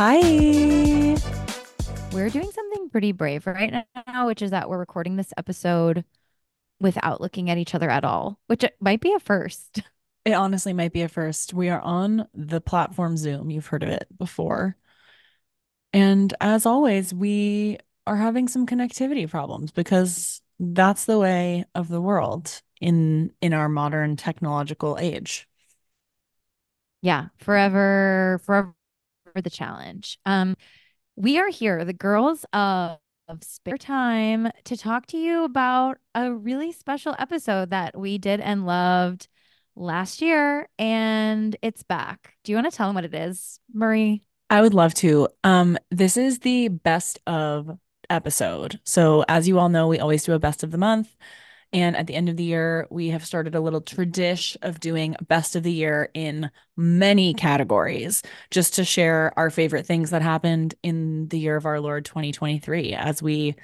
Hi. We're doing something pretty brave right now, which is that we're recording this episode without looking at each other at all, which might be a first. It honestly might be a first. We are on the platform Zoom. You've heard of it before. And as always, we are having some connectivity problems because that's the way of the world in in our modern technological age. Yeah, forever, forever the challenge. Um, we are here, the girls of, of Spare Time, to talk to you about a really special episode that we did and loved last year, and it's back. Do you want to tell them what it is, Marie? I would love to. Um, this is the best of episode. So, as you all know, we always do a best of the month. And at the end of the year, we have started a little tradition of doing best of the year in many categories, just to share our favorite things that happened in the year of our Lord 2023 as we,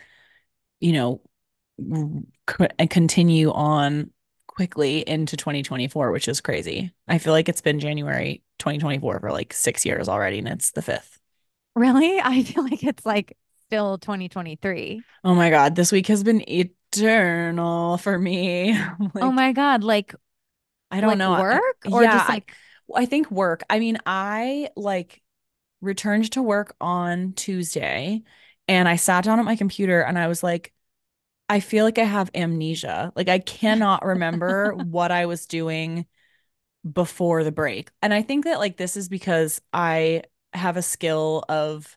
you know, c- continue on quickly into 2024, which is crazy. I feel like it's been January 2024 for like six years already, and it's the fifth. Really? I feel like it's like still 2023. Oh my God. This week has been eternal for me. Oh like, oh my God. Like, I don't like know. Work or yeah, just like, I, I think work. I mean, I like returned to work on Tuesday and I sat down at my computer and I was like, I feel like I have amnesia. Like I cannot remember what I was doing before the break. And I think that like this is because I have a skill of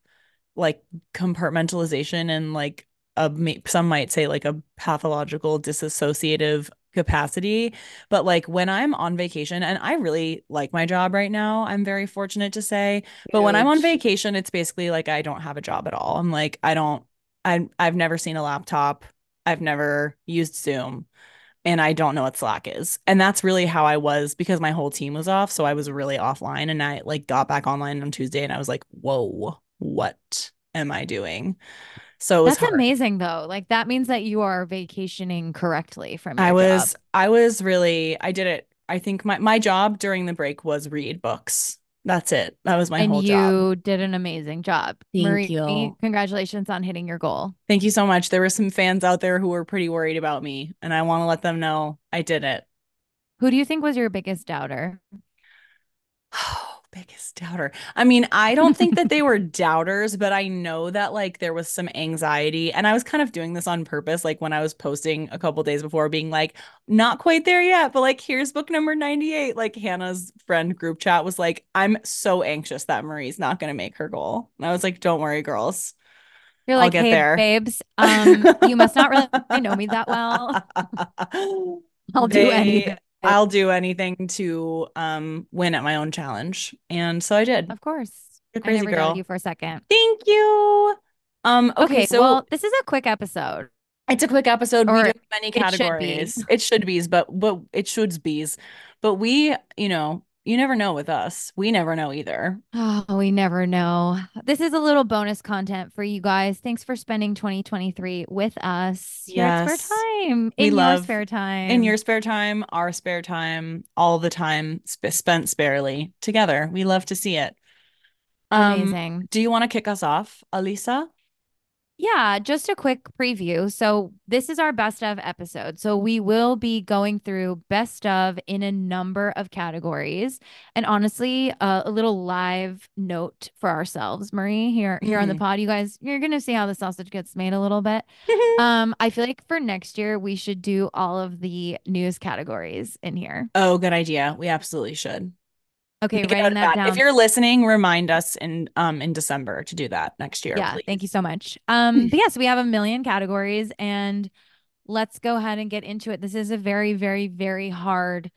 like compartmentalization and like a some might say like a pathological disassociative capacity but like when i'm on vacation and i really like my job right now i'm very fortunate to say Huge. but when i'm on vacation it's basically like i don't have a job at all i'm like i don't I, i've never seen a laptop I've never used Zoom and I don't know what Slack is. And that's really how I was because my whole team was off. So I was really offline and I like got back online on Tuesday and I was like, whoa, what am I doing? So that's hard. amazing though. Like that means that you are vacationing correctly from I was job. I was really I did it. I think my my job during the break was read books. That's it. That was my and whole job. You did an amazing job. Thank Marie, you. Congratulations on hitting your goal. Thank you so much. There were some fans out there who were pretty worried about me, and I want to let them know I did it. Who do you think was your biggest doubter? biggest doubter. I mean, I don't think that they were doubters, but I know that like there was some anxiety and I was kind of doing this on purpose like when I was posting a couple days before being like not quite there yet, but like here's book number 98. Like Hannah's friend group chat was like I'm so anxious that Marie's not going to make her goal. And I was like don't worry girls. You're like, hey, there. babes, um, you must not really know me that well. I'll they, do anything. I'll do anything to um win at my own challenge. And so I did. Of course. You're crazy girl. you for a second. Thank you. Um okay, okay so well, this is a quick episode. It's a quick episode. Or we do many categories. It should be. it should be, but but it should be. But we, you know, you never know with us. We never know either. Oh, we never know. This is a little bonus content for you guys. Thanks for spending 2023 with us. Yes. Your spare time. In we love, your spare time. In your spare time, our spare time, all the time sp- spent sparely together. We love to see it. Um, Amazing. Do you want to kick us off, Alisa? Yeah, just a quick preview. So, this is our best of episode. So, we will be going through best of in a number of categories. And honestly, uh, a little live note for ourselves, Marie, here here mm-hmm. on the mm-hmm. pod. You guys, you're going to see how the sausage gets made a little bit. um, I feel like for next year, we should do all of the news categories in here. Oh, good idea. We absolutely should. Okay, writing that, that, down. If you're listening, remind us in um in December to do that next year. Yeah, please. thank you so much. Um, but yes, yeah, we have a million categories, and let's go ahead and get into it. This is a very, very, very hard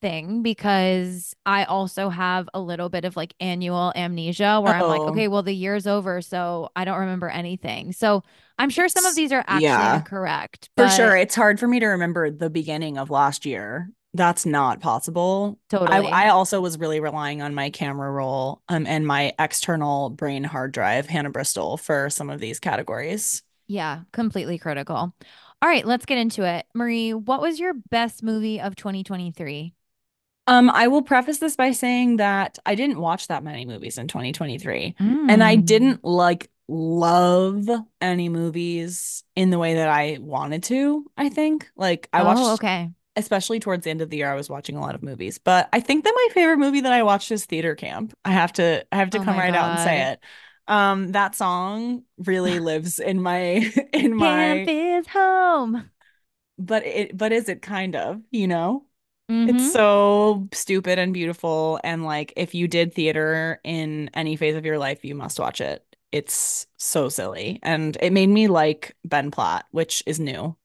thing because I also have a little bit of like annual amnesia where Uh-oh. I'm like, okay, well, the year's over, so I don't remember anything. So I'm sure some of these are actually yeah. correct. For sure. It's hard for me to remember the beginning of last year that's not possible. Totally. I, I, also was really relying on my camera roll um, and my external brain hard drive, Hannah Bristol, for some of these categories. Yeah, completely critical. All right, let's get into it. Marie, what was your best movie of 2023? Um, I will preface this by saying that I didn't watch that many movies in 2023. And I Mm. didn't like love any movies in the way that I wanted to, I think. Like I Oh, watched okay. Especially towards the end of the year, I was watching a lot of movies. But I think that my favorite movie that I watched is Theater Camp. I have to I have to Oh come right out and say it. Um, that song really lives in my in my Camp is home. but it but is it kind of, you know? It's Mm-hmm. so stupid and beautiful. And like, if you did theater in any phase of your life, you must watch it. It's so silly. And it made me like Ben Platt, which is new.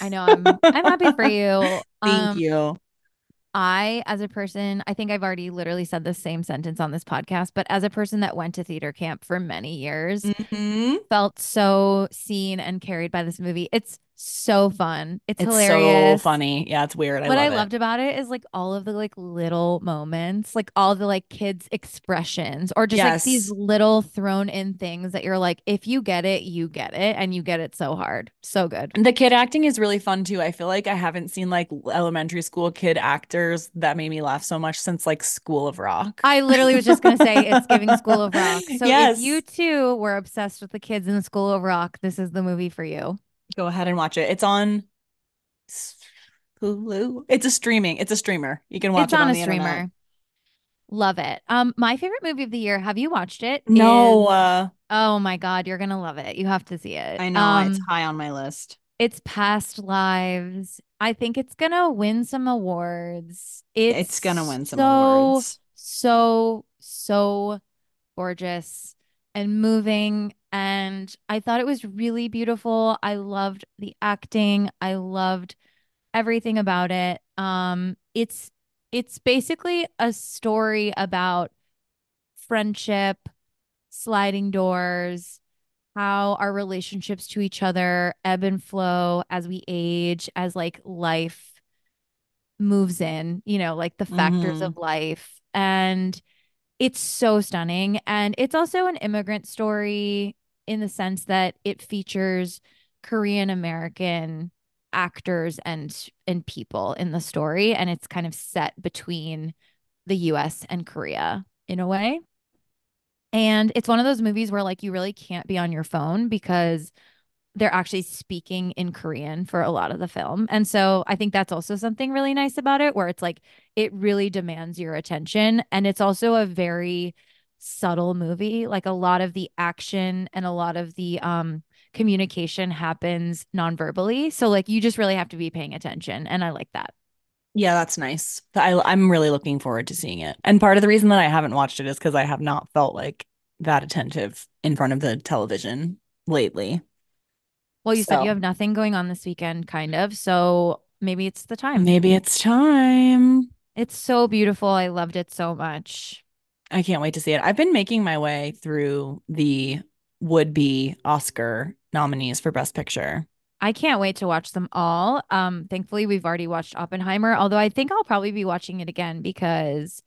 I know I'm I'm happy for you. Thank Um, you. I, as a person, I think I've already literally said the same sentence on this podcast, but as a person that went to theater camp for many years, hmm felt so seen and carried by this movie. It's so fun. It's It's so hilarious. funny. Yeah, it's weird. I What I love it. loved about it is like all of the like little moments, like all the like kids' expressions, or just like these little thrown in things that you're like, if you get it, you get it, and you get it so hard. So good. And the kid acting is really fun too. I feel like I haven't seen like elementary school kid actors that made me laugh so much since like School of Rock. I literally was just gonna say it's giving School of Rock. So if you Yes. too were obsessed with the kids in the School of Rock, this is the movie for you. Go ahead and watch it. It's on Hulu. It's a streaming. It's a streamer. You can watch It's it on on a the internet. streamer. Love it. Um, my favorite movie of the year, have you watched it? No, Is uh, oh my God, you're gonna love it. You have to see it. I know it's Um, high on my list. it's Past Lives. I think it's gonna win some awards. It's gonna win some so, awards. so, so gorgeous and moving. And I thought it was really beautiful. I loved the acting. I loved everything about it. Um, it's it's basically a story about friendship, sliding doors, how our relationships to each other ebb and flow as we age, as like life moves in, you know, like the factors hmm of life. And it's so stunning. And it's also an immigrant story in the sense that it features Korean American actors and and people in the story and it's kind of set between the US and Korea in a way. And it's one of those movies where like you really can't be on your phone because they're actually speaking in Korean for a lot of the film. And so I think that's also something really nice about it, where it's like it really demands your attention. And it's also a very subtle movie. Like a lot of the action and a lot of the um communication happens non-verbally. So like you just really have to be paying attention. And I like that. Yeah, that's nice. I, I'm really looking forward to seeing it. And part of the reason that I haven't watched it is because I have not felt like that attentive in front of the television lately. Well, you said you have nothing going on this weekend, kind of. So maybe it's the time. maybe it's time. It's so beautiful. I loved it so much. I can't wait to see it. I've been making my way through the would-be Oscar nominees for Best Picture. I can't wait to watch them all. Um, thankfully, we've already watched Oppenheimer, although I think I'll probably be watching it again because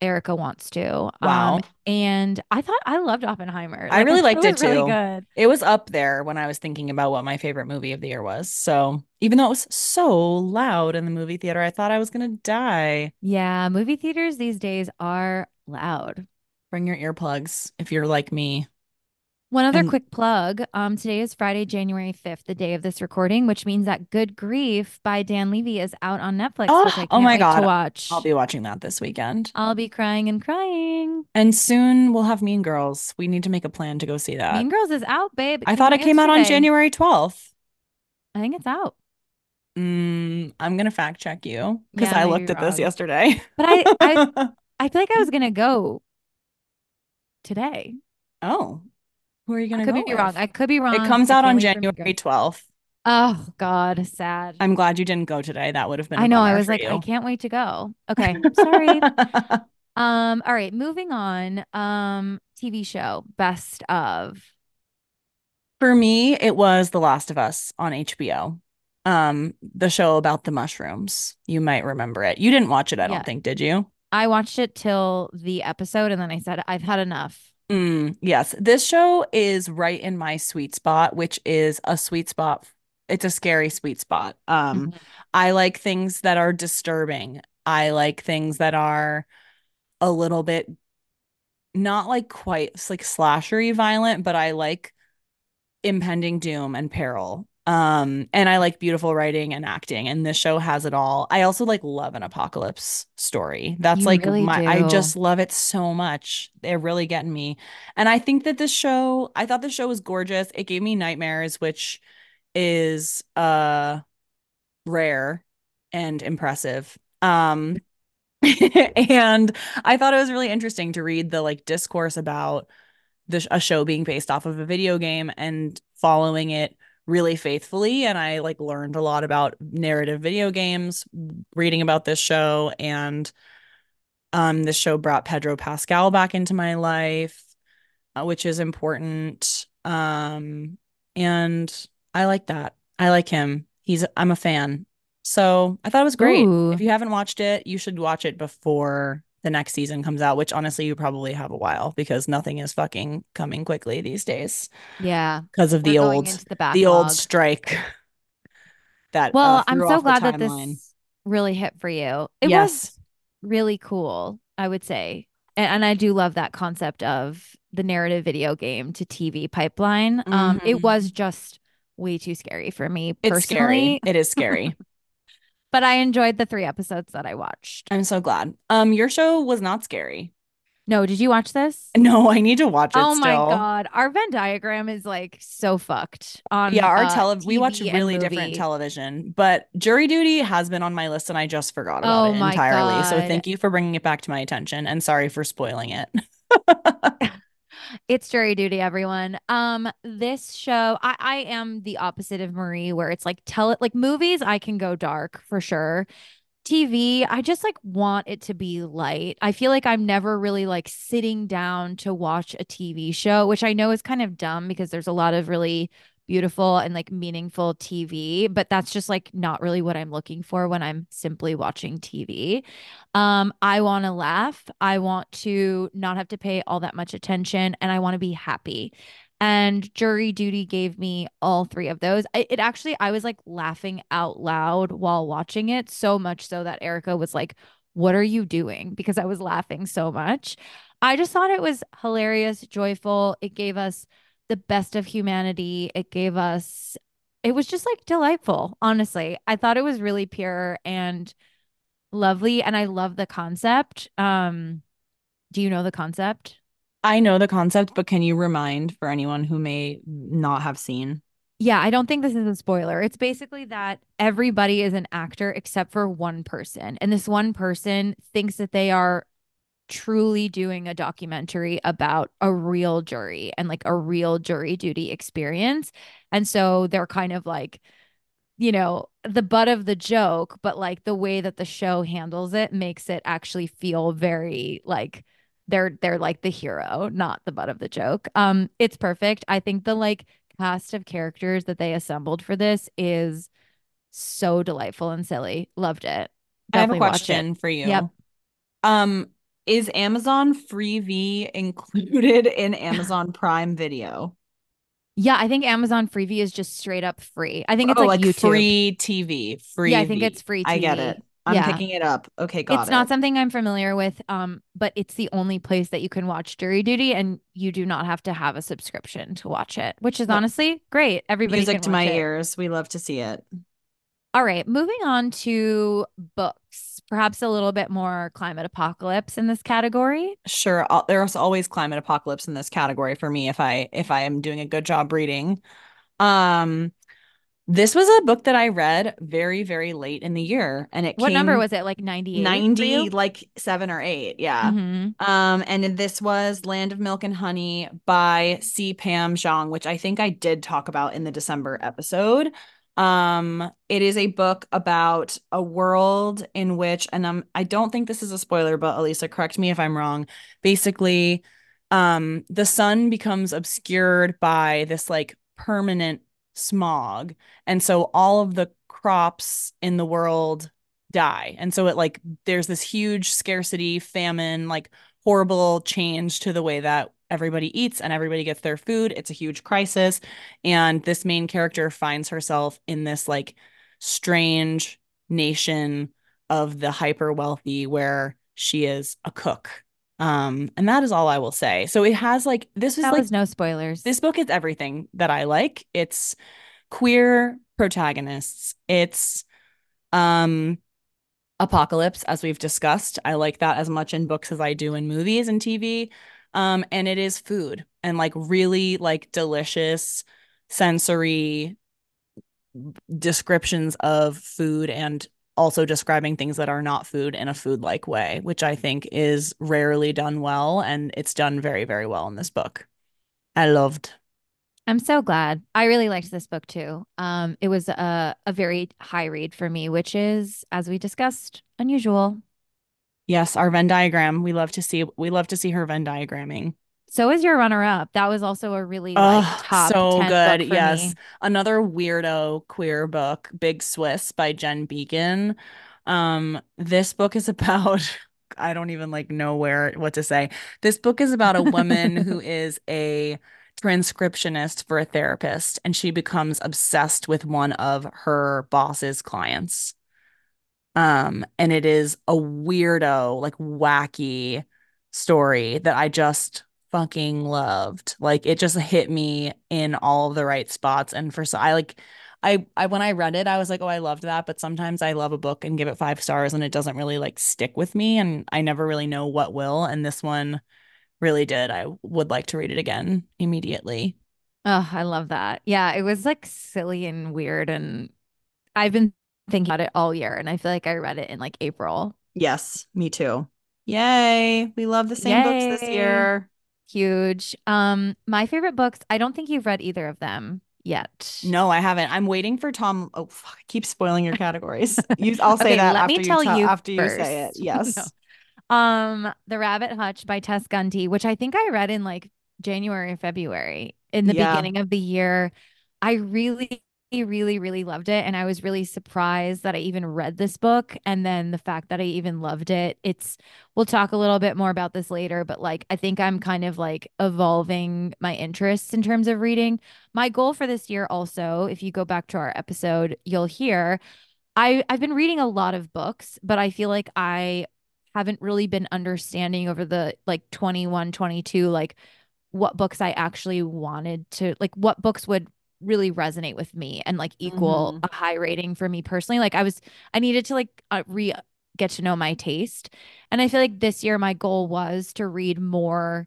Erica wants to. Um, Wow. and I thought I loved Oppenheimer. I Like I really it liked it was really too. good. It was up there when I was thinking about what my favorite movie of the year was. So even though it was so loud in the movie theater, I thought I was gonna die. Yeah, movie theaters these days are loud. Bring your earplugs if you're like me. One other And quick plug. Um, today is Friday, January 5th, the day of this recording, which means that Good Grief by Dan Levy is out on Netflix, which oh, I oh my wait to God, I'll be watching that this weekend. I'll be crying and crying. And soon we'll have Mean Girls. We need to make a plan to go see that. Mean Girls is out, babe. It I thought it came out on. January 12th. I think it's out. Mm, I'm gonna fact check you because Yeah, I looked at this yesterday. But I, I, I feel like I was gonna go today. Oh, who are you gonna could go be wrong. I could be wrong. It comes out on wait for Mean January 12th. Oh God, sad. I'm glad you didn't go today. That would have been I know. I was like, I can't wait to go. Okay, sorry. Um, all right, moving on. Um, TV show best of. For me, it was The Last of Us on HBO. Um, the show about the mushrooms. You might remember it. You didn't watch it, I Yeah, don't think, did you? I watched it till the episode, and then I said I've had enough. Mm, yes, this show is right in my sweet spot, which is a sweet spot it's a scary sweet spot. Um, Mhm. I like things that are disturbing. I like things that are a little bit not like quite like slashery violent, but I like impending doom and peril. Um, and I like beautiful writing and acting, and this show has it all. I also like love an apocalypse story. That's You like really my, I just love it so much. They're really getting me. And I think that this show, I thought this show was gorgeous. It gave me nightmares, which is uh rare and impressive. Um, and I thought it was really interesting to read the like discourse about the a show being based off of a video game and following it really faithfully and I like learned a lot about narrative video games reading about this show and um this show brought Pedro Pascal back into my life uh, which is important um and I like that. I like him. He's I'm a fan. So, I thought it was great. If you haven't watched it, you should watch it before the next season comes out, which honestly you probably have a while because nothing is fucking coming quickly these days yeah. because of We're the old the the old strike that uh Well, I'm so glad that this really hit for you. It Yes. was really cool, I would say. And, and I do love that concept of the narrative video game to TV pipeline. Um, it was hmm just way too scary for me It's scary. personally, It is scary. But I enjoyed the three episodes that I watched. I'm so glad. Um, your show was not scary. No, did you watch this? No, I need to watch it Oh my still. God. Our Venn diagram is like so fucked On Yeah, our uh tele we watch really different television, but Jury Duty has been on my list and I just forgot about Oh it my entirely. So thank you for bringing it back to my attention and sorry for spoiling it. It's jury duty, everyone. Um, this show, I I am the opposite of Marie, where it's like tell it like movies, I can go dark for sure. TV, I just like want it to be light. I feel like I'm never really like sitting down to watch a TV show, which I know is kind of dumb because there's a lot of really beautiful and like meaningful TV, but that's just like not really what I'm looking for when I'm simply watching TV. Um, I want to laugh. I want to not have to pay all that much attention and I want to be happy. And jury duty gave me all three of those. I, it actually, I was like laughing out loud while watching it, so much so that Erica was like, What are you doing? Because I was laughing so much. I just thought it was hilarious, joyful. It gave us the best of humanity. It gave us, it was just like delightful, honestly. I thought it was really pure and lovely. And I love the concept. Um, do you know the concept? I know the concept, but can you remind for anyone who may not have seen? Yeah, I don't think this is a spoiler. It's basically that everybody is an actor except for one person. And this one person thinks that they are truly doing a documentary about a real jury and like a real jury duty experience. And so they're kind of like, you know, the butt of the joke, but like the way that the show handles it makes it actually feel very like they're they're like the hero, not the butt of the joke. Um, it's perfect. I think the like cast of characters that they assembled for this is so delightful and silly. Loved it. I have a Definitely question for you. Yep. Um, is Amazon Freevee included in Amazon Prime Video? Yeah, I think Amazon Freevee is just straight up free. I think it's Oh, like like YouTube. free TV, Yeah, I think it's free I get it. I'm Yeah. picking it up. Okay, It's got not something I'm familiar with, um, but it's the only place that you can watch Jury Duty, and you do not have to have a subscription to watch it, which is honestly great. Everybody music to my it. ears. We love to see it. All right, moving on to books, perhaps a little bit more climate apocalypse in this category. Sure, there's always climate apocalypse in this category for me if I if I am doing a good job reading. Um, this was a book that I read very, very late in the year, and it What number was it? Like 98 90, like seven or eight. Yeah. Mm-hmm. Um, and this was Land of Milk and Honey by C. Pam Zhang, which I think I did talk about in the December episode. Um, it is a book about a world in which, and um, I don't think this is a spoiler, but Elisa, correct me if I'm wrong. Basically, um, the sun becomes obscured by this like permanent smog, and so all of the crops in the world die. And so it like there's this huge scarcity, famine, like horrible change to the way that everybody eats and everybody gets their food. It's a huge crisis. And this main character finds herself in this like strange nation of the hyper wealthy where she is a cook. Um, and that is all I will say. So it has like this is That like no spoilers. this book is everything that I like. It's queer protagonists. It's um apocalypse as we've discussed. I like that as much in books as I do in movies and TV. Um and it is food and like really like delicious sensory descriptions of food and also describing things that are not food in a food like way, which I think is rarely done well. And it's done very, very well in this book. I loved. I'm so glad. I really liked this book too. Um, it was a a very high read for me, which is, as we discussed, unusual. Yes, our Venn diagram. We love to see we love to see her Venn diagramming. So is your runner up. That was also a really like Oh, top so 10 good. Yes. me. Another weirdo queer book, Big Swiss by Jen Beagin. Um, this book is about I don't even like know where what to say. This book is about a woman who is a transcriptionist for a therapist, and she becomes obsessed with one of her boss's clients. Um, and it is a weirdo, like wacky story that I just fucking loved. Like it just hit me in all the right spots. And for so I like I I when I read it, I was like, oh, I loved that. But sometimes I love a book and give it five stars and it doesn't really like stick with me and I never really know what will. And this one really did. I would like to read it again immediately. Oh, I love that. Yeah, it was like silly and weird and I've been thinking about it all year and I feel like I read it in like April. Yes, me too. Yay. We love the same books this year. Huge. Um, my favorite books, I don't think you've read either of them yet. No, I haven't. I'm waiting for Tom. Oh, fuck, I keep spoiling your categories. You, I'll say Okay, that let after me you tell tell you after you say it. Yes. No. Um, The Rabbit Hutch by Tess Gunty, which I think I read in like January or February in the Yeah. beginning of the year. I really, really, really loved it. And I was really surprised that I even read this book. And then the fact that I even loved it. It's, we'll talk a little bit more about this later, but like, I think I'm kind of like evolving my interests in terms of reading. My goal for this year, also, if you go back to our episode, you'll hear I, I've been reading a lot of books, but I feel like I haven't really been understanding over the like 21, 22, like what books I actually wanted to, like what books would really resonate with me and like equal Mhm. a high rating for me personally. Like I was, I needed to like uh, re get to know my taste. And I feel like this year my goal was to read more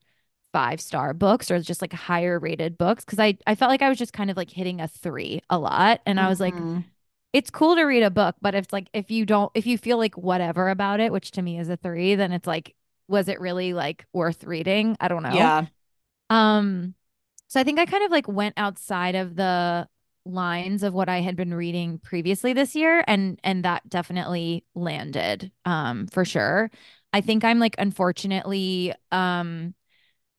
five star books or just like higher rated books because I, I felt like I was just kind of like hitting a three a lot. And I was like, Mhm. it's cool to read a book, but if it's like if you don't if you feel like whatever about it, which to me is a 3, then it's like was it really like worth reading? I don't know. Yeah. Um so I think I kind of like went outside of the lines of what I had been reading previously this year and and that definitely landed um for sure. I think I'm like unfortunately um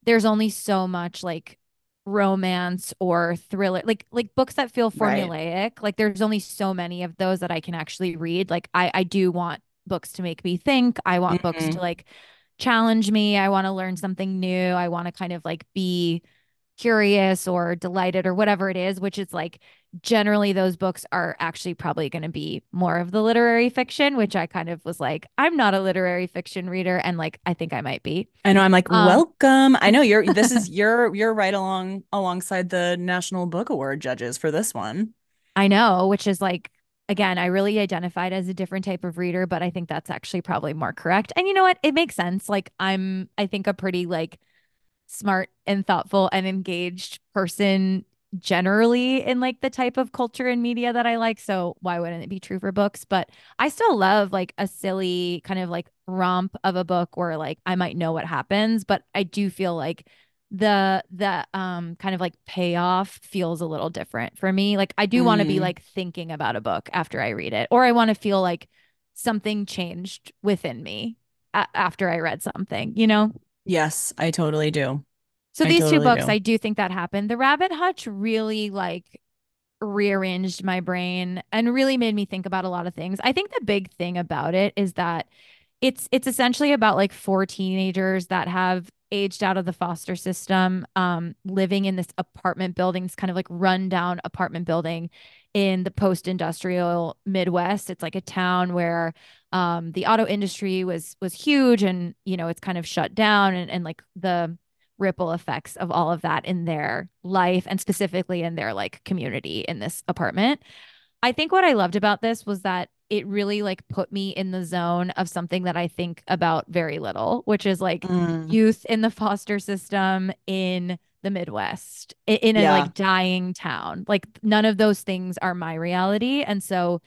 there's only so much like romance or thriller like like books that feel Right. formulaic like there's only so many of those that I can actually read like I I do want books to make me think I want books Mhm. to like challenge me I want to learn something new I want to kind of like be curious or delighted or whatever it is which is like generally those books are actually probably going to be more of the literary fiction which I kind of was like I'm not a literary fiction reader and like I think I might be I know I'm like, Um, welcome. I know you're this is you're you're right along alongside the National Book Award judges for this one. I know, which is like, again, I really identified as a different type of reader, but I think that's actually probably more correct. And you know what? It makes sense. Like, I'm, I think, a pretty like smart and thoughtful and engaged person generally in like the type of culture and media that I like. So why wouldn't it be true for books? But I still love like a silly kind of like romp of a book where like I might know what happens, but I do feel like the the um kind of like payoff feels a little different for me. Like I do want to be Mm. like thinking about a book after I read it, or I want to feel like something changed within me a- after I read something, you know? Yes, I totally do. So I these two books, do. I do think that happened. The Rabbit Hutch really like rearranged my brain and really made me think about a lot of things. I think the big thing about it is that it's it's essentially about like four teenagers that have aged out of the foster system, um, living in this apartment building, this kind of like rundown apartment building in the post-industrial Midwest. It's like a town where um, the auto industry was was huge, and you know it's kind of shut down, and and like the ripple effects of all of that in their life and specifically in their like community in this apartment. I think what I loved about this was that it really like put me in the zone of something that I think about very little, which is like Mm, youth in the foster system in the Midwest, in a yeah. like dying town. Like none of those things are my reality. And so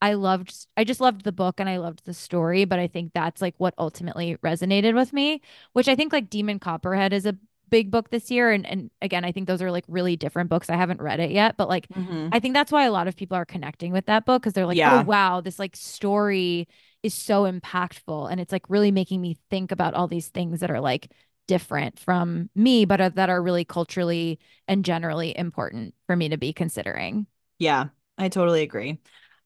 I loved, I just loved the book and I loved the story, but I think that's like what ultimately resonated with me, which I think like Demon Copperhead is a big book this year. And, and again, I think those are like really different books. I haven't read it yet, but like, hmm I think that's why a lot of people are connecting with that book because they're like, oh, wow, this like story is so impactful. And it's like really making me think about all these things that are like different from me, but are, that are really culturally and generally important for me to be considering. Yeah. I totally agree.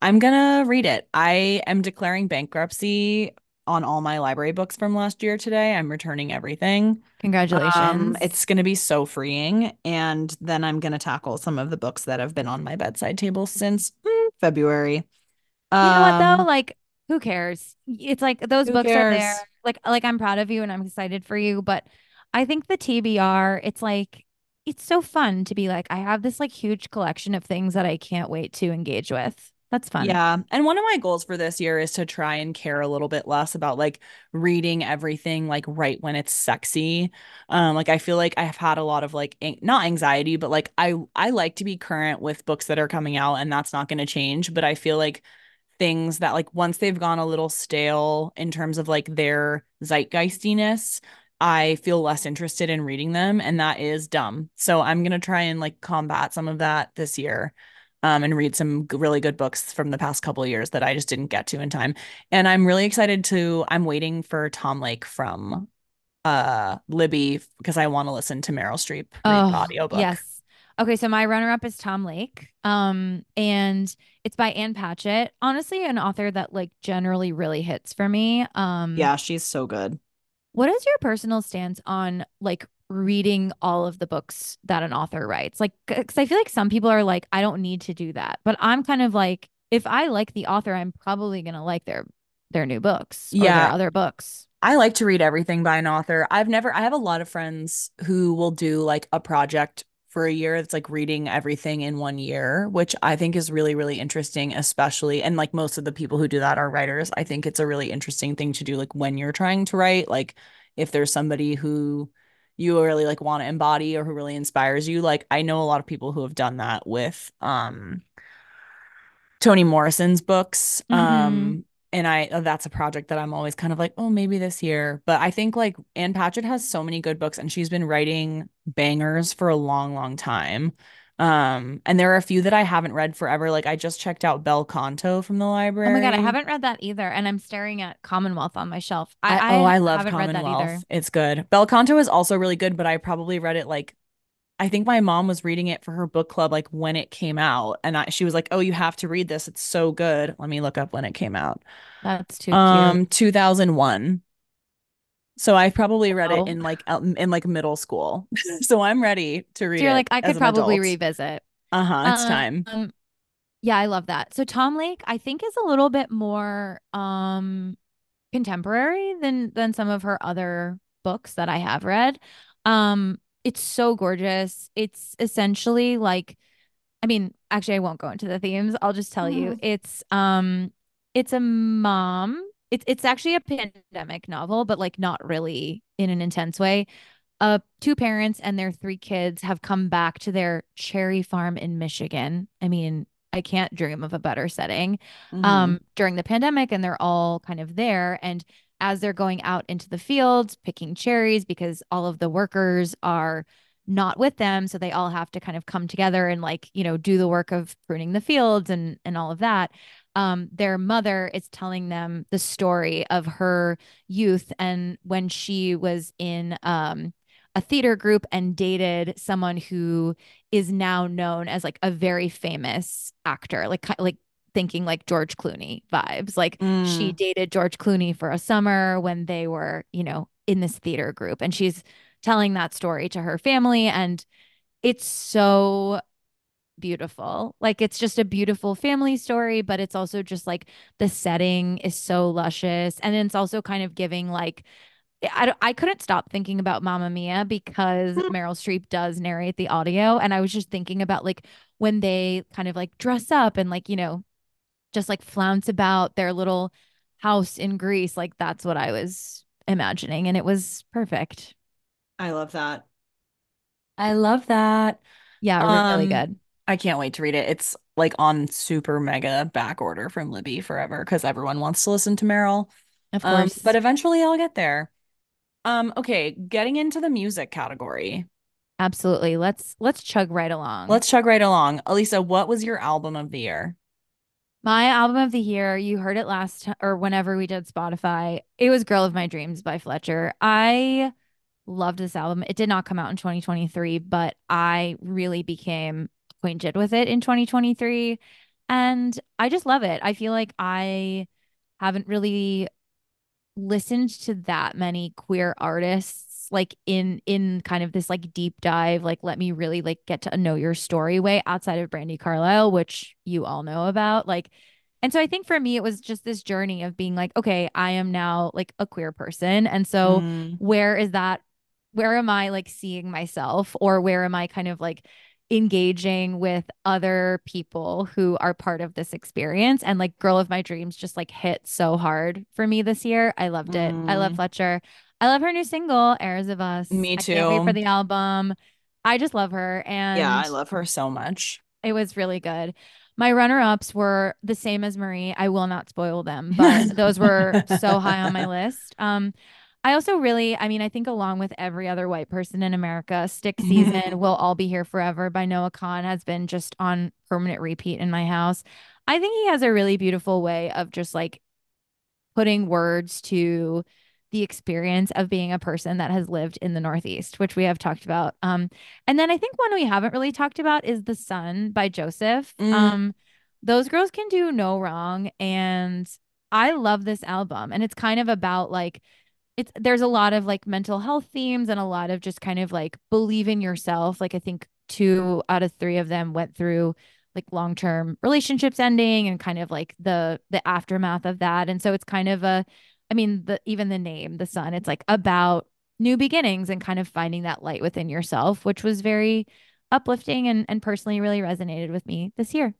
I'm gonna read it. I am declaring bankruptcy on all my library books from last year today. I'm returning everything. Um, Congratulations. it's gonna be so freeing. And then I'm gonna tackle some of the books that have been on my bedside table since mm, February. You know what though? Um, Like, who cares? It's like those who books are there. Like, like I'm proud of you and I'm excited for you, but I think the TBR, it's like it's so fun to be like, I have this like huge collection of things that I can't wait to engage with. That's fun. Yeah. And one of my goals for this year is to try and care a little bit less about like reading everything like right when it's sexy. Um like I feel like I have had a lot of like an- not anxiety, but like I I like to be current with books that are coming out and that's not going to change, but I feel like things that like once they've gone a little stale in terms of like their zeitgeistiness, I feel less interested in reading them and that is dumb. So I'm going to try and like combat some of that this year um, and read some really good books from the past couple of years that I just didn't get to in time. And I'm really excited to, I'm waiting for Tom Lake from uh Libby because I want to listen to Meryl Streep read Oh, audiobook. yes. Okay, so my runner-up is Tom Lake. Um, and it's by Ann Patchett. Honestly, an author that like generally really hits for me. Um, Yeah, she's so good. What is your personal stance on like reading all of the books that an author writes? Like, because I feel like some people are like, I don't need to do that, but I'm kind of like, if I like the author, I'm probably gonna like their their new books or their Yeah, other books. I like to read everything by an author. I've never, I have a lot of friends who will do like a project for a year. It's like reading everything in one year, which I think is really, really interesting, especially. And like most of the people who do that are writers. I think it's a really interesting thing to do, like when you're trying to write, like if there's somebody who you really like want to embody or who really inspires you. Like I know a lot of people who have done that with, um, Toni Morrison's books. Mm-hmm. Um, and I uh, that's a project that I'm always kind of like, oh, maybe this year. But I think like Ann Patchett has so many good books and she's been writing bangers for a long, long time. Um, and there are a few that I haven't read forever. Like I just checked out Bel Canto from the library. Oh my God, I haven't read that either, and I'm staring at Commonwealth on my shelf. I oh, I I I love haven't read that Commonwealth. either. It's good. Bel Canto is also really good, but I probably read it like I think my mom was reading it for her book club like when it came out and I, she was like, "Oh, you have to read this. It's so good." Let me look up when it came out. That's too cute. Um, 2001. So I probably read it in like in like middle school. So I'm ready to read. so you're like, I could probably adult. revisit. Uh-huh, it's time. Um, Yeah, I love that. So Tom Lake, I think, is a little bit more um contemporary than than some of her other books that I have read. Um, it's so gorgeous. It's essentially like, I mean, actually, I won't go into the themes. I'll just tell you. Mhm. It's um, it's a mom. It's it's actually a pandemic novel, but like not really in an intense way uh two parents and their three kids have come back to their cherry farm in Michigan. I mean, I can't dream of a better setting. Mhm. Um during the pandemic and they're all kind of there and as they're going out into the fields picking cherries because all of the workers are not with them. So they all have to kind of come together and like you know do the work of pruning the fields and and all of that. Um their mother is telling them the story of her youth and when she was in um a theater group and dated someone who is now known as like a very famous actor, like like thinking like George Clooney vibes. Like she Mm. dated George Clooney for a summer when they were, you know, in this theater group and she's telling that story to her family and it's so beautiful. Like it's just a beautiful family story, but it's also just like the setting is so luscious and it's also kind of giving like I, I couldn't stop thinking about Mamma Mia because Meryl Streep does narrate the audio. And I was just thinking about like when they kind of like dress up and like, you know, just like flounce about their little house in Greece. Like that's what I was imagining. And it was perfect. I love that. I love that. Yeah, Um, really good. I can't wait to read it. It's like on super mega back order from Libby forever because everyone wants to listen to Meryl. Of Um, course. but eventually I'll get there. Um, okay, getting into the music category. Absolutely. Let's let's chug right along. Let's chug right along. Elisa, what was your album of the year? My album of the year, you heard it last or whenever we did Spotify. It was Girl of My Dreams by Fletcher. I loved this album. It did not come out in 2023, but I really became acquainted with it in 2023 and I just love it. I feel like I haven't really listened to that many queer artists like in in kind of this like deep dive like let me really like get to know your story way outside of Brandi Carlile which you all know about like and so I think for me it was just this journey of being like okay I am now like a queer person and so Mm, where is that where am I like seeing myself or where am I kind of like engaging with other people who are part of this experience? And like girl of my dreams just like hit so hard for me this year. I loved it. I love mm, fletcher i love her new single Eras of Us. Me i can't wait for the album. I just love her And Yeah, I love her so much. it was really good. My runner-ups were the same as marie. I will not spoil them but those were so high on my list. Um I also really, I mean, I think along with every other white person in America, Stick Season, We'll All Be Here Forever. By Noah Kahan has been just on permanent repeat in my house. I think he has a really beautiful way of just like putting words to the experience of being a person that has lived in the Northeast, which we have talked about. Um, and then I think one we haven't really talked about is The Sun by Joseph. Mm, Um, those girls can do no wrong. And I love this album. And it's kind of about like, it's there's a lot of like mental health themes and a lot of just kind of like believe in yourself. Like I think two out of three of them went through like long-term relationships ending and kind of like the the aftermath of that. And so it's kind of a I mean the even the name, the sun, it's like about new beginnings and kind of finding that light within yourself, which was very uplifting and and personally really resonated with me this year.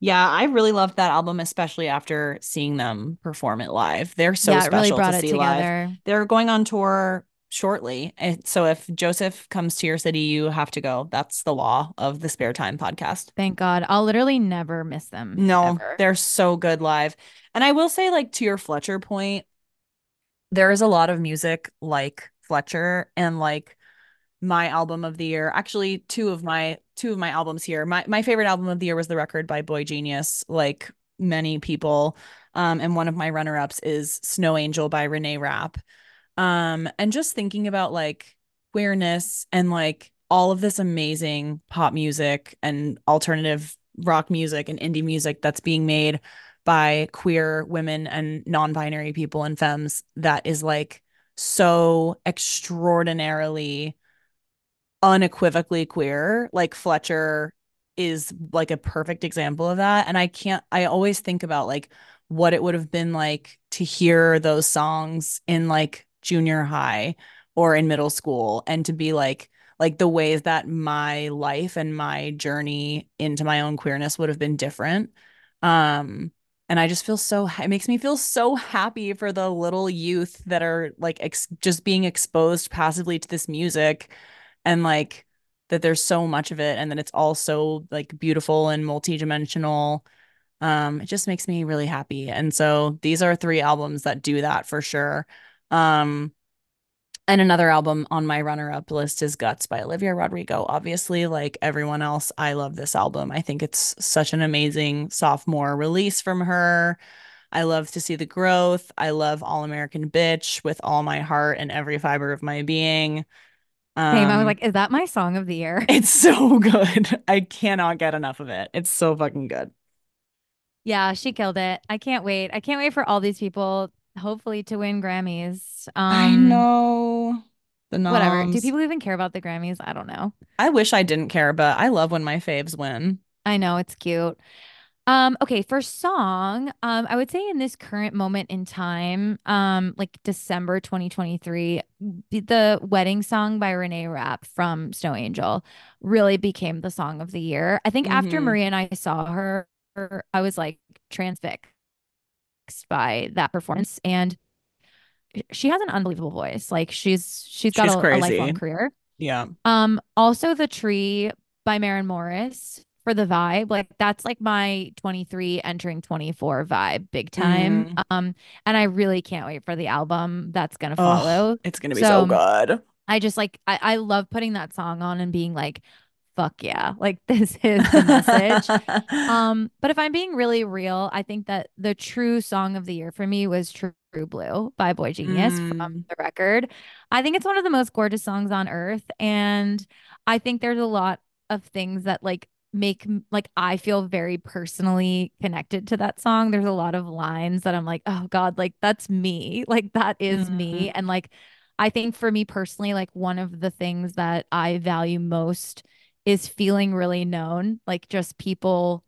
yeah, I really loved that album, especially after seeing them perform it live. They're so Yeah, it really special to see live. together. They're going on tour shortly. And so if Joseph comes to your city, you have to go. That's the law of the Spare Time podcast. Thank God. I'll literally never miss them No, ever. they're so good live. And I will say, like, to your Fletcher point, there is a lot of music like Fletcher and like my album of the year. Actually, two of my two of my albums here. My my favorite album of the year was The Record by boygenius, like many people. Um, and one of my runner-ups is Snow Angel by Renee Rapp. Um, and just thinking about like queerness and like all of this amazing pop music and alternative rock music and indie music that's being made by queer women and non-binary people and femmes that is like so extraordinarily unequivocally queer. Like Fletcher is like a perfect example of that. And I can't, I always think about like what it would have been like to hear those songs in like junior high or in middle school and to be like, like the ways that my life and my journey into my own queerness would have been different. Um, and I just feel so, it makes me feel so happy for the little youth that are like ex just being exposed passively to this music and like that there's so much of it and that it's all so like beautiful and multi-dimensional. Um it just makes me really happy. And so these are three albums that do that for sure um and another album on my runner-up list is Guts by Olivia Rodrigo. Obviously, like everyone else, I love this album. I think it's such an amazing sophomore release from her. I love to see the growth. I love All American Bitch with all my heart and every fiber of my being. Same. I was Um, like, is that my song of the year? it's so good. I cannot get enough of it. It's so fucking good. Yeah, she killed it. I can't wait. I can't wait for all these people hopefully to win Grammys. I Um, know the whatever. Do people even care about the Grammys? I don't know. I wish I didn't care, but I love when my faves win. I know it's cute. Um, okay, for song, um, I would say in this current moment in time, um, like December 2023, the wedding song by Renee Rapp from Snow Angel really became the song of the year. I think after hmm Maria and I saw her, I was like transfixed by that performance. And she has an unbelievable voice. Like she's she's got She's a, a lifelong career. Yeah. Um, also The Tree by Maren Morris for the vibe. Like that's like my 23 entering 24 vibe big time. hmm Um, and I really can't wait for the album that's gonna Oh, follow. it's gonna be so So good. I just like I, I love putting that song on and being like, fuck yeah, like this is the message. Um, but if I'm being really real, I think that the true song of the year for me was True Blue by boygenius from Mm, the record. I think it's one of the most gorgeous songs on earth. And I think there's a lot of things that like make like I feel very personally connected to that song. There's a lot of lines that I'm like, oh God, like that's me. Like that is me. mm. And like I think for me personally, like one of the things that I value most is feeling really known, like just people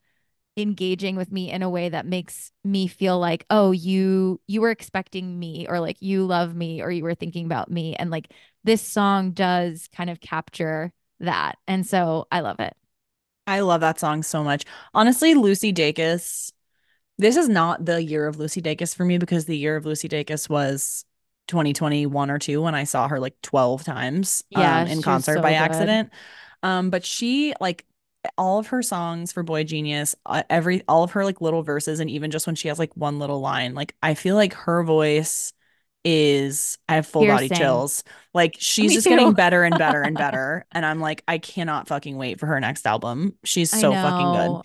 engaging with me in a way that makes me feel like oh you you were expecting me or like you love me or you were thinking about me and like this song does kind of capture that and so i love it I love that song so much. Honestly, Lucy Dacus, this is not the year of Lucy Dacus for me because the year of Lucy Dacus was 2021 or 2 when I saw her like 12 times um yeah in she was concert by good accident. Um but she like all of her songs for boygenius, uh, every all of her like little verses and even just when she has like one little line, like I feel like her voice is I have full body chills. Like she's me just getting better and better and better and I'm like I cannot fucking wait for her next album. She's so fucking good.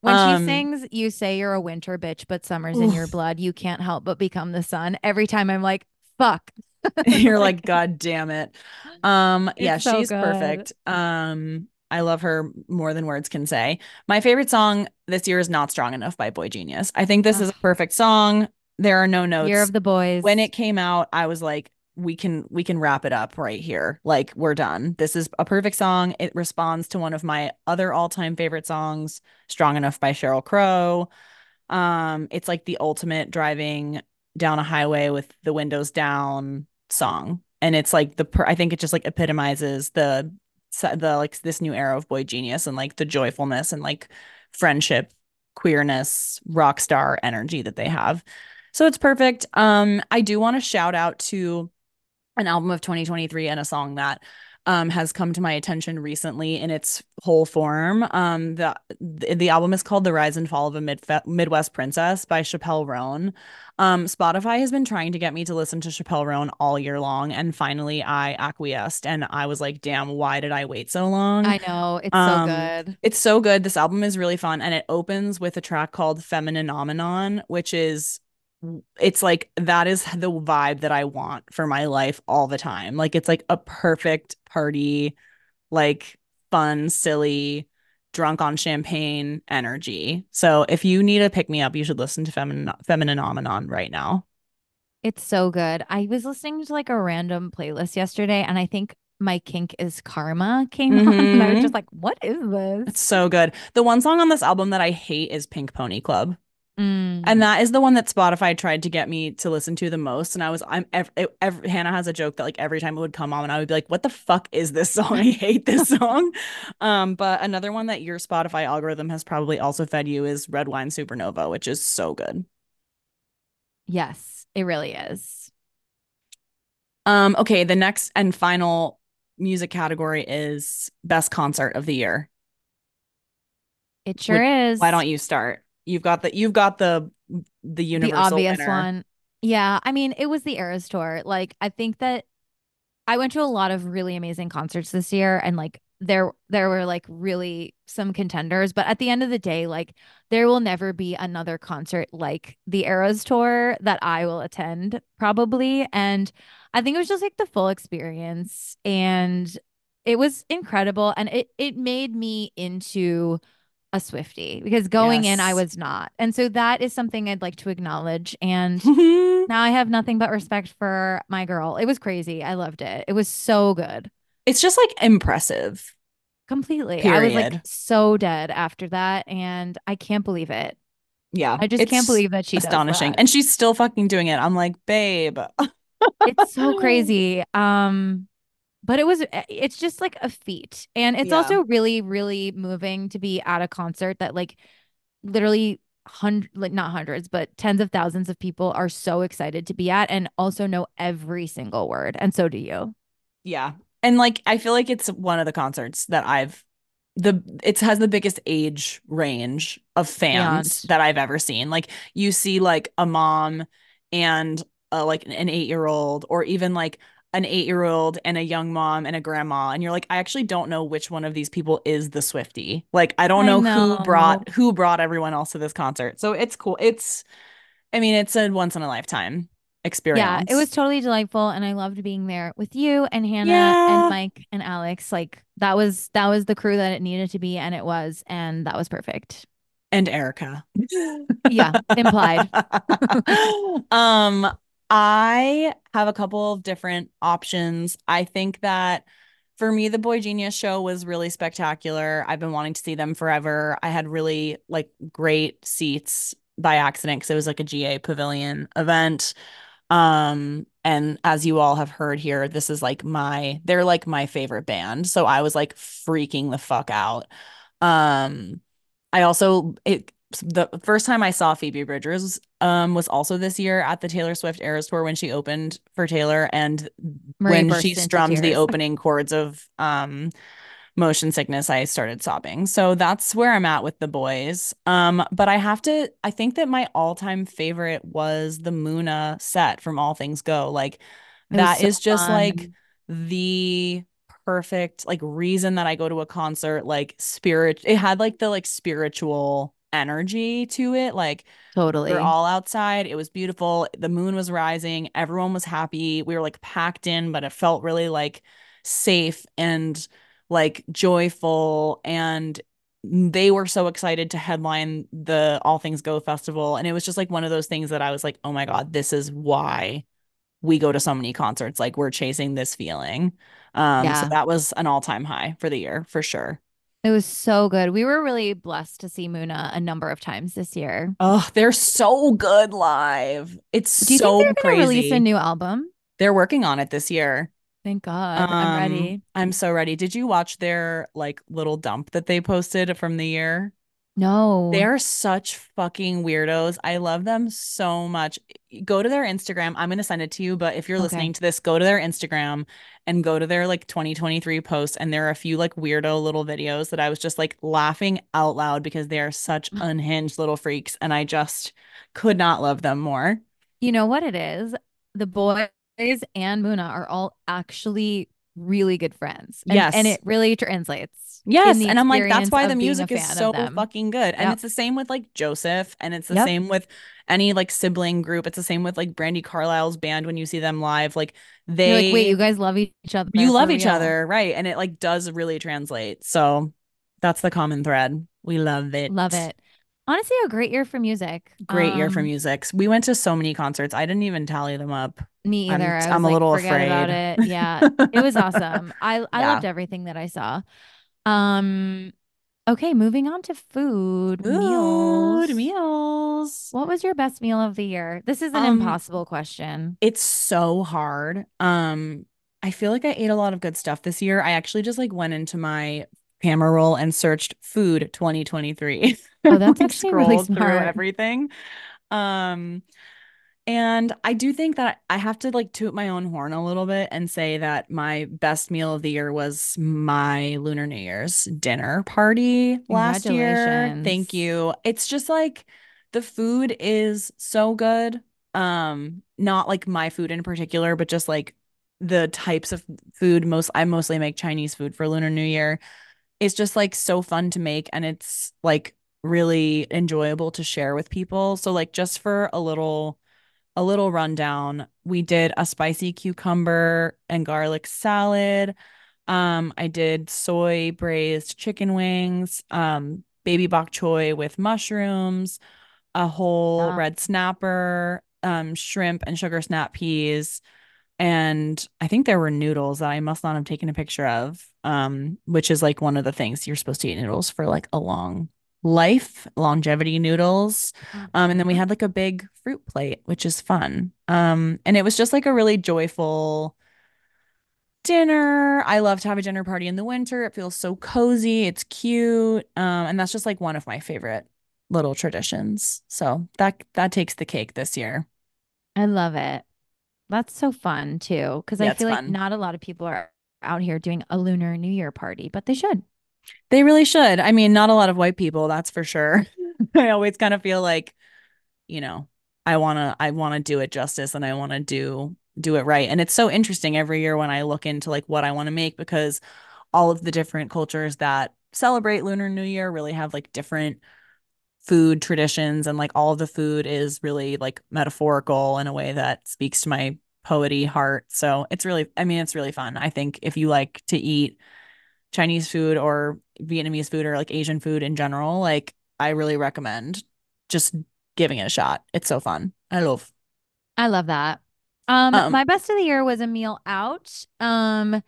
when she Um sings you say you're a winter bitch but summer's in your blood you can't help but become the sun every time i'm like fuck you're like god damn it. Um yeah, so she's good perfect. Um I love her more than words can say. My favorite song this year is Not Strong Enough by boygenius. I think this is a perfect song. There are no notes. year of the Boys. When it came out, I was like we can we can wrap it up right here. Like we're done. This is a perfect song. It responds to one of my other all-time favorite songs, Strong Enough by Sheryl Crow. Um, it's like the ultimate driving down a highway with the windows down song. And it's like the per- I think it just like epitomizes the the like this new era of boygenius and like the joyfulness and like friendship, queerness, rock star energy that they have. So it's perfect. Um, I do want to shout out to an album of 2023 and a song that um, has come to my attention recently in its whole form. Um, the the album is called "The Rise and Fall of a Mid- Midwest Princess" by Chappell Roan. Um, Spotify has been trying to get me to listen to Chappell Roan all year long, and finally I acquiesced, and I was like, "Damn, why did I wait so long?" I know. It's so Um, good. it's so good. This album is really fun, and it opens with a track called "Femininomenon," which is it's like that is the vibe that I want for my life all the time. Like it's like a perfect party, like fun, silly, drunk on champagne energy. So if you need a pick me up, you should listen to Femin Femininomenon right now. It's so good. I was listening to like a random playlist yesterday and I think My Kink is Karma came on and I was just hmm like, what is this? It's so good. The one song on this album that I hate is Pink Pony Club. And Mm, that is the one that Spotify tried to get me to listen to the most. And I was, I'm, ev ev Hannah has a joke that like every time it would come on, and I would be like, what the fuck is this song? I hate this song. Um, but another one that your Spotify algorithm has probably also fed you is Red Wine Supernova, which is so good. yes, it really is. Um, okay, the next and final music category is best concert of the year. It sure is. why don't you start? You've got the, you've got the, the universal the obvious winner. one. Yeah, I mean, it was the Eras tour. Like, I think that I went to a lot of really amazing concerts this year and like there there were like really some contenders, but at the end of the day, like there will never be another concert like the Eras tour that I will attend probably. And I think it was just like the full experience and it was incredible and it it made me into a Swiftie because going in, I was not. And so that is something I'd like to acknowledge. And now I have nothing but respect for my girl. It was crazy. I loved it. It was so good. It's just like impressive. Completely. I was like so dead after that. And I can't believe it. Yeah. I just can't believe that she does astonishing. that. And she's still fucking doing it. I'm like, babe. It's so crazy. Um, but it was eh, it's just like a feat. And it's Yeah. also really, really moving to be at a concert that like literally hundred like not hundreds, but tens of thousands of people are so excited to be at and also know every single word. And so do you. Yeah. And like I feel like it's one of the concerts that I've the it has the biggest age range of fans Beyond. that I've ever seen. Like you see like a mom and uh, like an 8-year-old or even like an 8-year-old and a young mom and a grandma and you're like I actually don't know which one of these people is the Swiftie. Like I don't I know who brought who brought everyone else to this concert. So it's cool. It's I mean it's a once in a lifetime experience. Yeah, it was totally delightful and I loved being there with you and Hannah and Mike and Alex. Like that was that was the crew that it needed to be and it was and that was perfect. and Erica. Yeah, implied. um, I have a couple of different options. I think that for me, the boygenius show was really spectacular. I've been wanting to see them forever. I had really like great seats by accident because it was like a GA pavilion event. Um, and as you all have heard here, this is like my they're like my favorite band. So I was like freaking the fuck out. Um, I also it the first time I saw Phoebe Bridgers um was also this year at the Taylor Swift Eras Tour when she opened for Taylor and Marie when she strummed the opening chords of um Motion Sickness, I started sobbing. So that's where I'm at with the boys. Um, but I have to I think that my all-time favorite was the Muna set from All Things Go. Like that so is just like the perfect like reason that I go to a concert like spirit it had like the like spiritual energy to it like totally. we were all outside it was beautiful the moon was rising everyone was happy we were like packed in but it felt really like safe and like joyful and they were so excited to headline the All Things Go festival and it was just like one of those things that I was like oh my god this is why we go to so many concerts like we're chasing this feeling. Um so that was an all-time high for the year for sure It was so good. We were really blessed to see Muna a number of times this year. oh they're so good live it's Do you think so they're going to release a new album? they're working on it this year Thank God. I'm um ready. i'm so ready did you watch their like little dump that they posted from the year No. They're such fucking weirdos. I love them so much. Go to their Instagram. I'm going to send it to you, but if you're Okay. listening to this, go to their Instagram and go to their like 2023 posts. And there are a few like weirdo little videos that I was just like laughing out loud because they are such unhinged little freaks. And I just could not love them more. You know what it is? The boys and Muna are all actually really good friends. And and it really translates Yes, and I'm like, that's why the of being a music is so fucking good. And Yep. it's the same with like Joseph, and it's the Yep. same with any like sibling group. It's the same with like Brandi Carlile's band when you see them live. Like You're like, wait, you guys love each other you love each real. other, right? And it like does really translate. So that's the common thread. We love it. Love it. Honestly, a great year for music. Great year for Um, music. We went to so many concerts. I didn't even tally them up. Me I'm either. I I'm was a little forget about it. Yeah. It was awesome. I I Yeah. loved everything that I saw. Um, okay, moving on to food, Food meals. meals. What was your best meal of the year? This is an Um, impossible question. It's so hard. Um, I feel like I ate a lot of good stuff this year. I actually just like went into my camera roll and searched food 2023 Oh, that's like actually really scrolled through everything. Um, and I do think that I have to like toot my own horn a little bit and say that my best meal of the year was my Lunar New Year's dinner party last year. Thank you. It's just like the food is so good. Um, not like my food in particular, but just like the types of food most I mostly make Chinese food for Lunar New Year. It's just like so fun to make and it's like really enjoyable to share with people. So like just for a little a little rundown. We did a spicy cucumber and garlic salad. Um, I did soy braised chicken wings, um, baby bok choy with mushrooms, a whole red snapper, um, shrimp and sugar snap peas, and I think there were noodles that I must not have taken a picture of, um, which is like one of the things you're supposed to eat noodles for like a long life, longevity noodles. Um, and then we Mhm. had like a big fruit plate, which is fun. Um, and it was just like a really joyful dinner. I love to have a dinner party in the winter. It feels so cozy, it's cute. Um, and that's just like one of my favorite little traditions. So that that takes the cake this year. I love it. That's so fun too, because I Yeah, it's feel like fun. not a lot of people are out here doing a Lunar New Year party, but they should. They really should. I mean, not a lot of white people, that's for sure. I always kind of feel like, you know, I want to I want to do it justice and I want to do do it right. And it's so interesting every year when I look into like what I want to make because all of the different cultures that celebrate Lunar New Year really have like different food traditions and like all of the food is really like metaphorical in a way that speaks to my poety heart. So it's really I mean, it's really fun. I think if you like to eat Chinese food or Vietnamese food or like Asian food in general, like I really recommend just giving it a shot. It's so fun. I love. I love that. Um, Um, my best of the year was a meal out. Um,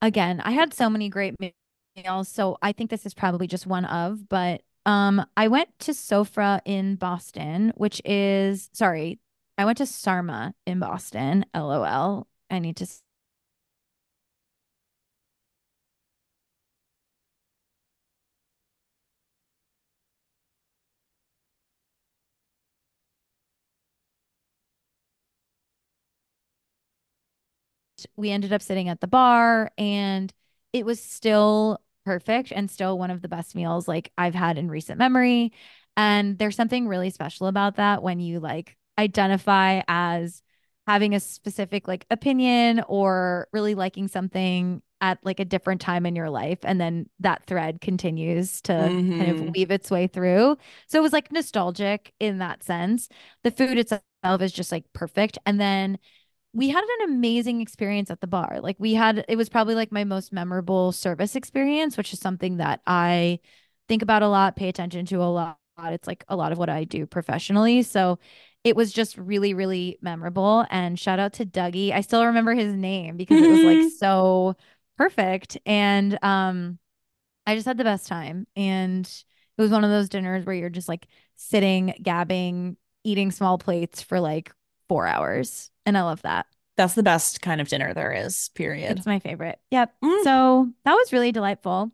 again, I had so many great meals, so I think this is probably just one of, but um, I went to Sofra in Boston, which is sorry, I went to Sarma in Boston. LOL. I need to we ended up sitting at the bar and it was still perfect and still one of the best meals like I've had in recent memory. And there's something really special about that when you like identify as having a specific like opinion or really liking something at like a different time in your life and then that thread continues to kind of mhm. weave its way through. So it was like nostalgic in that sense. The food itself is just like perfect and then we had an amazing experience at the bar. Like we had it was probably like my most memorable service experience, which is something that I think about a lot, pay attention to a lot. It's like a lot of what I do professionally. So it was just really, really memorable. And shout out to Dougie. I still remember his name because it was like so perfect. And um I just had the best time. And it was one of those dinners where you're just like sitting, gabbing, eating small plates for like four hours. And I love that. That's the best kind of dinner there is, period. It's my favorite. Yep. Mm. So that was really delightful.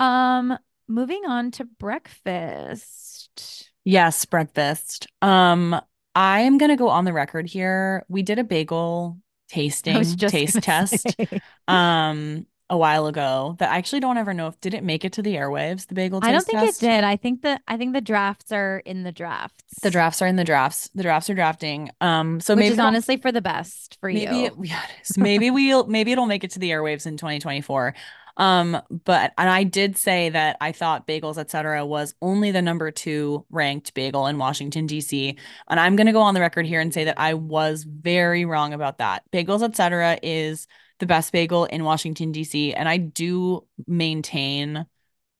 Um, moving on to breakfast. Yes, breakfast. Um, I am gonna go on the record here. We did a bagel tasting, taste test, say. um, a while ago that I actually don't ever know if did it make it to the airwaves, the bagel I don't think it did. I think the I think the drafts are in the drafts. The drafts, are in the drafts. The drafts are drafting. Um, so which maybe is honestly for the best for Maybe it, you. yeah, it is. Maybe we'll maybe it'll make it to the airwaves in 2024. Um, but and I did say that I thought Bagels Etc. was only the number two ranked bagel in Washington, D.C. And I'm gonna go on the record here and say that I was very wrong about that. Bagels Etc. is the best bagel in Washington, D.C. And I do maintain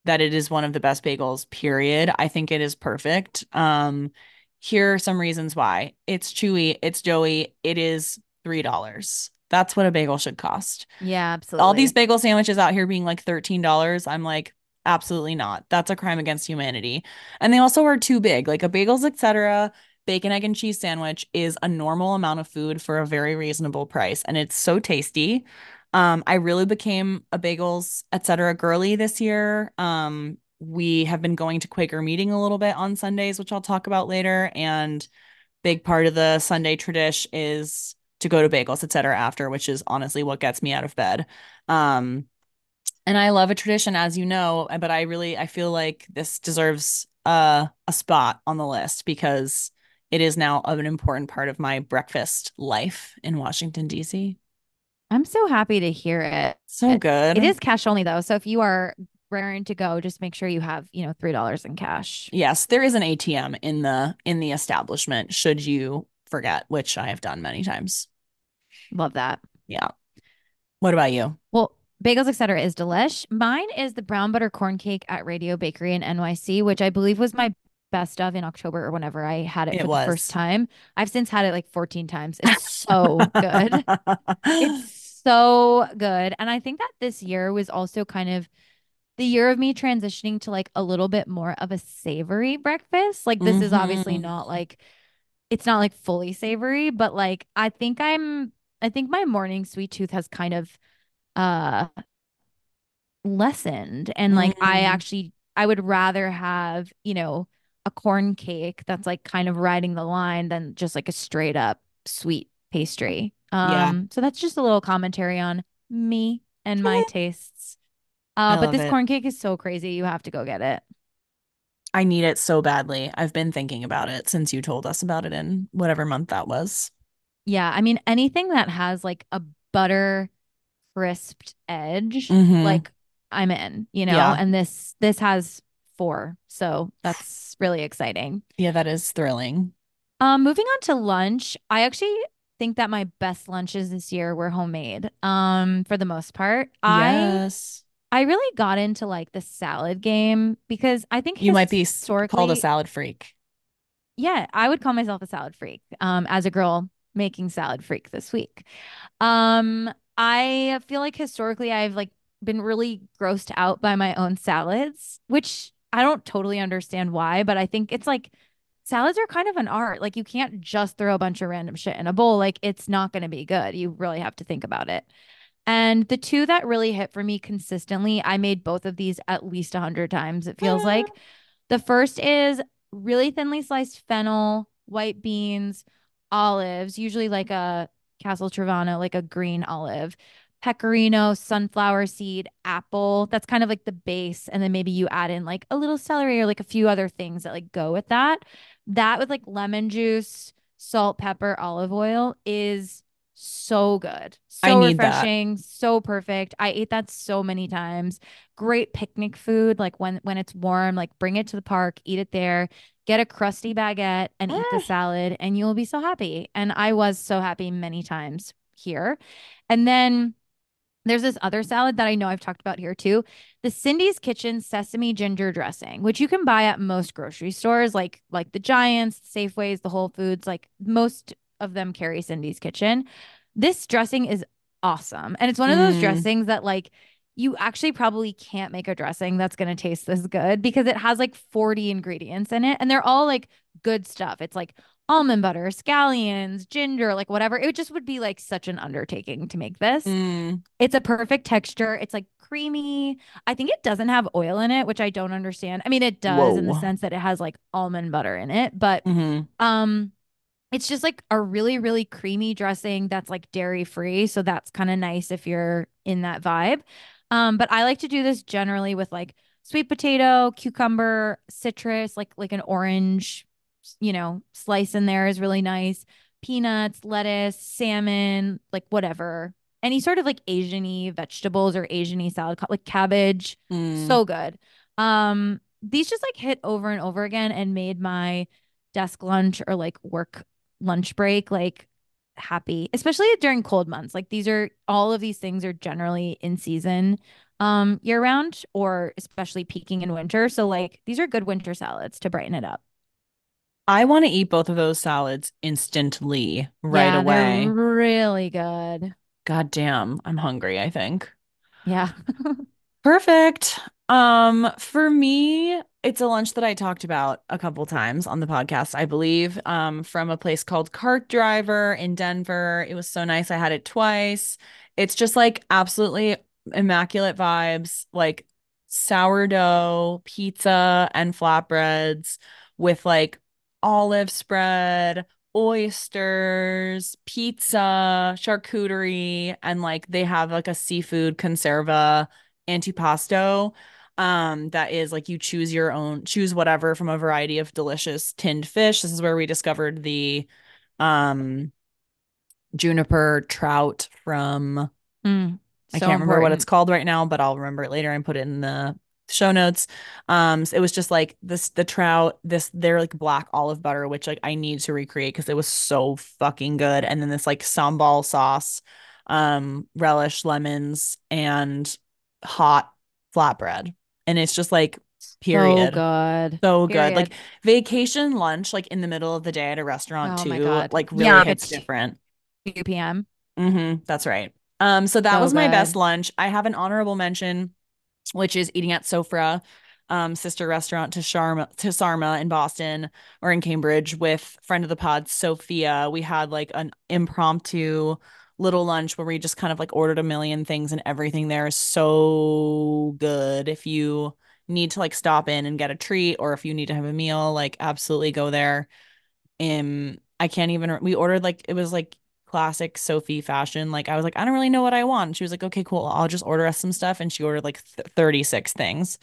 that it is one of the best bagels, period. I think it is perfect. Um, here are some reasons why. It's chewy, it's doughy, it is $3. That's what a bagel should cost. Yeah, absolutely. All these bagel sandwiches out here being like $13, I'm like, absolutely not. That's a crime against humanity. And they also are too big. Like a bagels, etc., bacon, egg, and cheese sandwich is a normal amount of food for a very reasonable price. And it's so tasty. Um, I really became a bagels, etc. girly this year. Um, we have been going to Quaker meeting a little bit on Sundays, which I'll talk about later. And big part of the Sunday tradition is to go to bagels, etc. after, which is honestly what gets me out of bed. Um, and I love a tradition, as you know, but I really I feel like this deserves uh, a spot on the list because it is now an important part of my breakfast life in Washington, D.C. I'm so happy to hear it. So good. It is cash only though. So if you are raring to go, just make sure you have, you know, three dollars in cash. Yes, there is an ATM in the in the establishment should you forget, which I have done many times. Love that. Yeah. What about you? Well, Bagels Etc. is delish. Mine is the brown butter corn cake at Radio Bakery in NYC, which I believe was my best of in October or whenever I had it It for the first time. I've since had it like 14 times. It's so good. It's so good. And I think that this year was also kind of the year of me transitioning to like a little bit more of a savory breakfast. Like this is obviously hmm not like it's not like fully savory, but like I think I'm I think my morning sweet tooth has kind of uh lessened and like I mm actually I would rather have, you know, a corn cake that's like kind of riding the line than just like a straight up sweet pastry. Yeah, Um so that's just a little commentary on me and my tastes. Uh but this it. corn cake is so crazy. You have to go get it. I need it so badly. I've been thinking about it since you told us about it in whatever month that was. Yeah, I mean anything that has like a butter crisped edge, hmm like I'm in, you know, Yeah. and this this has four. So that's really exciting. Yeah, that is thrilling. Um, moving on to lunch, I actually think that my best lunches this year were homemade. Um, for the most part. I Yes. I really got into like the salad game because I think You might be called a salad freak. yeah, I would call myself a salad freak. Um, as a girl making salad freak this week. Um, I feel like historically I've like been really grossed out by my own salads, which I don't totally understand why, but I think it's like salads are kind of an art. Like you can't just throw a bunch of random shit in a bowl. Like it's not going to be good. You really have to think about it. And the two that really hit for me consistently, I made both of these at least a hundred times, it feels like. The first is really thinly sliced fennel, white beans, olives, usually like a Castelvetrano, like a green olive, pecorino, sunflower seed, apple. That's kind of like the base. And then maybe you add in like a little celery or like a few other things that like go with that. That with like lemon juice, salt, pepper, olive oil is so good. So need that. refreshing, so perfect. I ate that so many times great picnic food like when when it's warm like bring it to the park eat it there get a crusty baguette and eat the salad and you'll be so happy and i was so happy many times here and then there's this other salad that i know i've talked about here too. The cindy's kitchen sesame ginger dressing which you can buy at most grocery stores like like the giants safeways the whole foods like most of them carry cindy's kitchen. This dressing is awesome and it's one of those Mm, dressings that like you actually probably can't make a dressing that's going to taste this good because it has like 40 ingredients in it and they're all like good stuff. It's like almond butter, scallions, ginger, like whatever. It just would be like such an undertaking to make this. mm. It's a perfect texture. It's like creamy. I think it doesn't have oil in it, which I don't understand. I mean, it does in the sense that it has like almond butter in it, but hmm um it's just like a really, really creamy dressing that's like dairy free. So that's kind of nice if you're in that vibe. Um, but I like to do this generally with like sweet potato, cucumber, citrus, like like an orange, you know, slice in there is really nice. Peanuts, lettuce, salmon, like whatever. Any sort of like Asian-y vegetables or Asian-y salad, like cabbage. Mm. So good. Um, these just like hit over and over again and made my desk lunch or like work lunch break like happy, especially during cold months. Like these are all of these things are generally in season um year round or especially peaking in winter. So like these are good winter salads to brighten it up. I want to eat both of those salads instantly, right Yeah, away. really good. God damn, I'm hungry, I think. Yeah. Perfect. Um, for me, it's a lunch that I talked about a couple times on the podcast, I believe, um, from a place called Cart Driver in Denver. It was so nice. I had it twice. It's just like absolutely immaculate vibes, like sourdough pizza and flatbreads with like olive spread, oysters, pizza, charcuterie, and like they have like a seafood conserva antipasto um that is like you choose your own choose whatever from a variety of delicious tinned fish. This is where we discovered the um juniper trout from Mm, I so can't remember what it's called right now but I'll remember it later and put it in the show notes um so it was just like this the trout this they're like black olive butter which like I need to recreate because it was so fucking good and then this like sambal sauce um, relish, lemons, and hot flatbread. And it's just like, So period. good. So good. Like vacation lunch, like in the middle of the day at a restaurant Oh too, God. like really Yeah. hits It's different. 2 p.m. hmm that's right. Um, so that So was my best lunch. I have an honorable mention, which is eating at Sofra, um, sister restaurant to Sharma to Sarma in Boston or in Cambridge with friend of the pod, Sophia. We had like an impromptu little lunch where we just kind of like ordered a million things and everything there is so good. If you need to like stop in and get a treat or if you need to have a meal, like absolutely go there. Um, I can't even, we ordered like, it was like classic Sophie fashion. Like, I was like, I don't really know what I want. She was like, okay, cool. I'll just order us some stuff. And she ordered like th 36 things.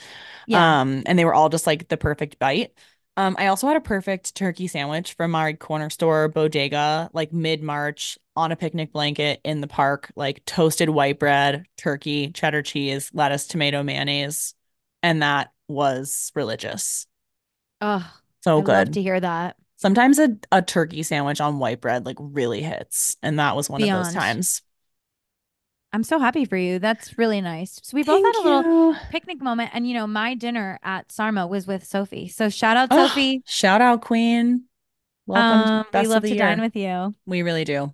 Yeah. Um, and they were all just like the perfect bite. Um, I also had a perfect turkey sandwich from my corner store bodega, like mid-March on a picnic blanket in the park, like toasted white bread, turkey, cheddar cheese, lettuce, tomato, mayonnaise. And that was religious. Oh, So I love good. to hear that. Sometimes a, a turkey sandwich on white bread like really hits. And that was one of those times. I'm so happy for you. That's really nice. So we both had Thank a little you. picnic moment. And, you know, my dinner at Sarma was with Sophie. So shout out, Oh, Sophie. shout out, Queen. Welcome to Um, we love to dine with you. We really do.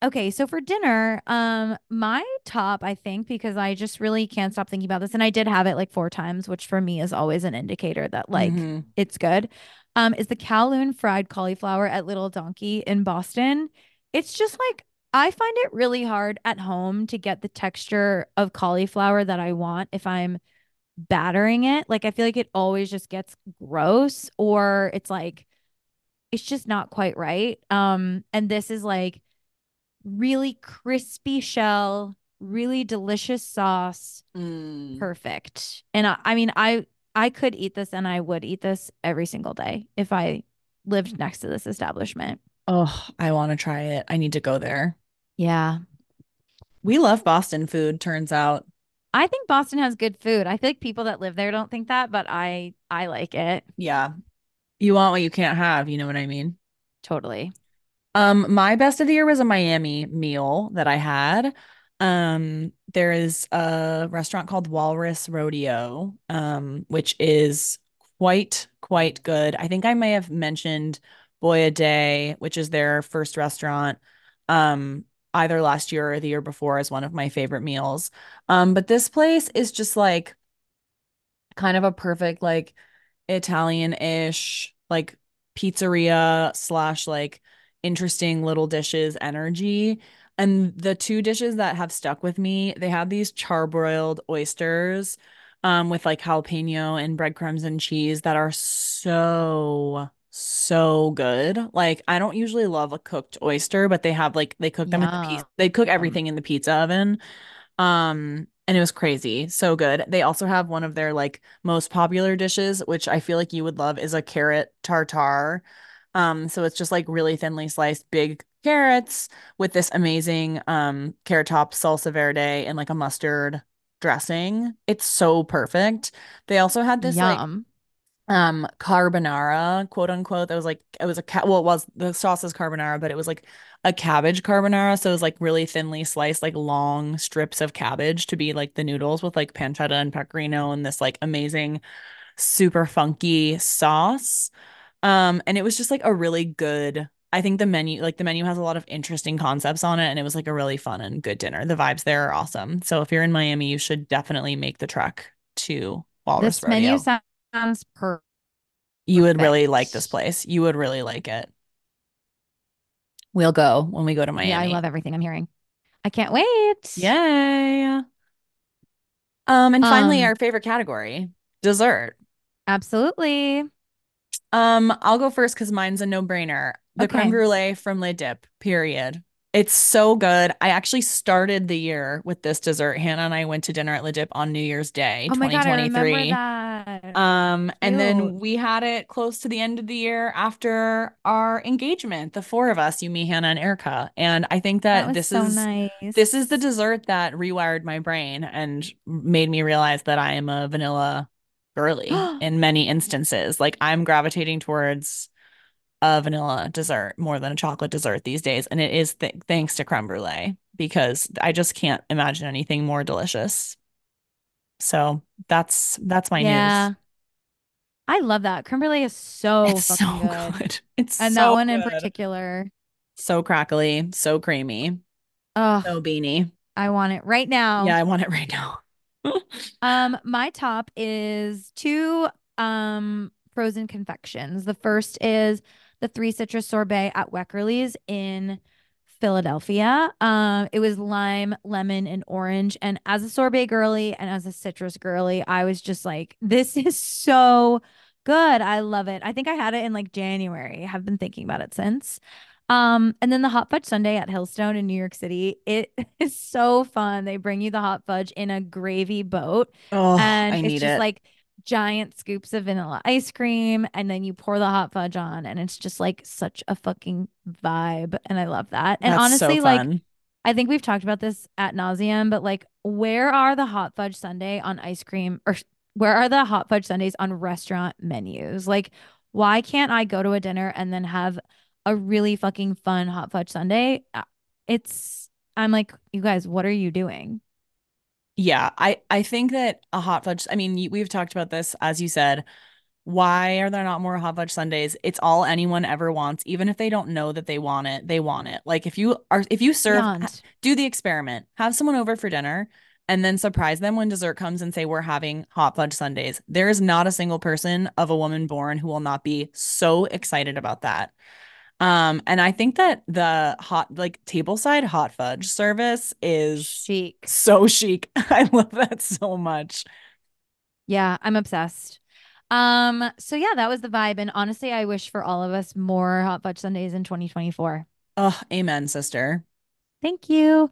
Okay, so for dinner, um, my top, I think, because I just really can't stop thinking about this, and I did have it like four times, which for me is always an indicator that like Mhm. it's good. Um, is the Kowloon fried cauliflower at Little Donkey in Boston. It's just like I find it really hard at home to get the texture of cauliflower that I want if I'm battering it. Like I feel like it always just gets gross or it's like it's just not quite right. Um, and this is like really crispy shell, really delicious sauce, Mm. perfect. And I, I mean, I I could eat this and I would eat this every single day if I lived next to this establishment. Oh, I want to try it. I need to go there. Yeah. We love Boston food, turns out. I think Boston has good food. I feel like people that live there don't think that, but I I like it. Yeah. You want what you can't have, you know what I mean? Totally. Um, my best of the year was a Miami meal that I had. Um, there is a restaurant called Walrus Rodeo, um, which is quite, quite good. I think I may have mentioned Boia De, which is their first restaurant, um, either last year or the year before as one of my favorite meals. Um, but this place is just like kind of a perfect like Italian-ish like pizzeria slash like interesting little dishes energy. And the two dishes that have stuck with me, they have these charbroiled oysters um with like jalapeno and breadcrumbs and cheese that are so so good. Like I don't usually love a cooked oyster, but they have like they cook them in the piece. Yum. They cook everything in the pizza oven. Um, and it was crazy. So good. They also have one of their like most popular dishes, which I feel like you would love, is a carrot tartare. Um, so it's just like really thinly sliced big carrots with this amazing um carrot top salsa verde and like a mustard dressing. It's so perfect. They also had this like Yum. um carbonara quote unquote that was like it was a ca- well it was the sauce is carbonara but it was like a cabbage carbonara so it was like really thinly sliced like long strips of cabbage to be like the noodles with like pancetta and pecorino and this like amazing super funky sauce um and it was just like a really good I think the menu like the menu has a lot of interesting concepts on it and it was like a really fun and good dinner the vibes there are awesome so if you're in Miami you should definitely make the trek to Walrus This menu Rodeo sou- sounds perfect. you would really like this place. You would really like it. We'll go when we go to Miami. Yeah, I love everything I'm hearing. I can't wait. Yay. Um, and finally, Um, our favorite category, dessert. absolutely. Um, I'll go first because mine's a no-brainer. The creme brulee from Le Dip, period. It's so good. I actually started the year with this dessert. Hannah and I went to dinner at Le Dip on New Year's Day, Oh my God, I remember 2023. that. Um, and then we had it close to the end of the year after our engagement, the four of us, you, me, Hannah, and Erica. And I think That that this so is this is the dessert that rewired my brain and made me realize that I am a vanilla girly in many instances. Like I'm gravitating towards a vanilla dessert more than a chocolate dessert these days, and it is th thanks to creme brulee because I just can't imagine anything more delicious. So that's that's my news. I love that. Creme brulee is so It's so good. good. It's And that so one in particular. So crackly, so creamy, Oh, so beany. I want it right now. Yeah. I want it right now. Um, my top is two um frozen confections. The first is the three citrus sorbet at Weckerly's in Philadelphia. Um, it was lime, lemon, and orange. And as a sorbet girly and as a citrus girly, I was just like, this is so good. I love it. I think I had it in like January. I have been thinking about it since. Um, and then the hot fudge sundae at Hillstone in New York City. It is so fun. They bring you the hot fudge in a gravy boat, Oh, and I it's just it. like giant scoops of vanilla ice cream, and then you pour the hot fudge on, and it's just like such a fucking vibe. And I love that. And That's so honestly, like. I think we've talked about this at nauseum, but like, where are the hot fudge sundae on ice cream or where are the hot fudge sundaes on restaurant menus? Like, why can't I go to a dinner and then have a really fucking fun hot fudge sundae? Uh, It's, I'm like, you guys, what are you doing? Yeah, I I think that a hot fudge, I mean, we've talked about this as you said. Why are there not more hot fudge sundaes? It's all anyone ever wants, even if they don't know that they want it. They want it. Like if you are if you serve Beyond. do the experiment, have someone over for dinner and then surprise them when dessert comes and say we're having hot fudge sundaes. There is not a single person of a woman born who will not be so excited about that. Um, and I think that the hot, like tableside hot fudge service is Chic. so chic. I love that so much. Yeah, I'm obsessed. Um, so yeah, that was the vibe. And honestly, I wish for all of us more hot fudge Sundays in 2024. Oh, amen, sister. Thank you.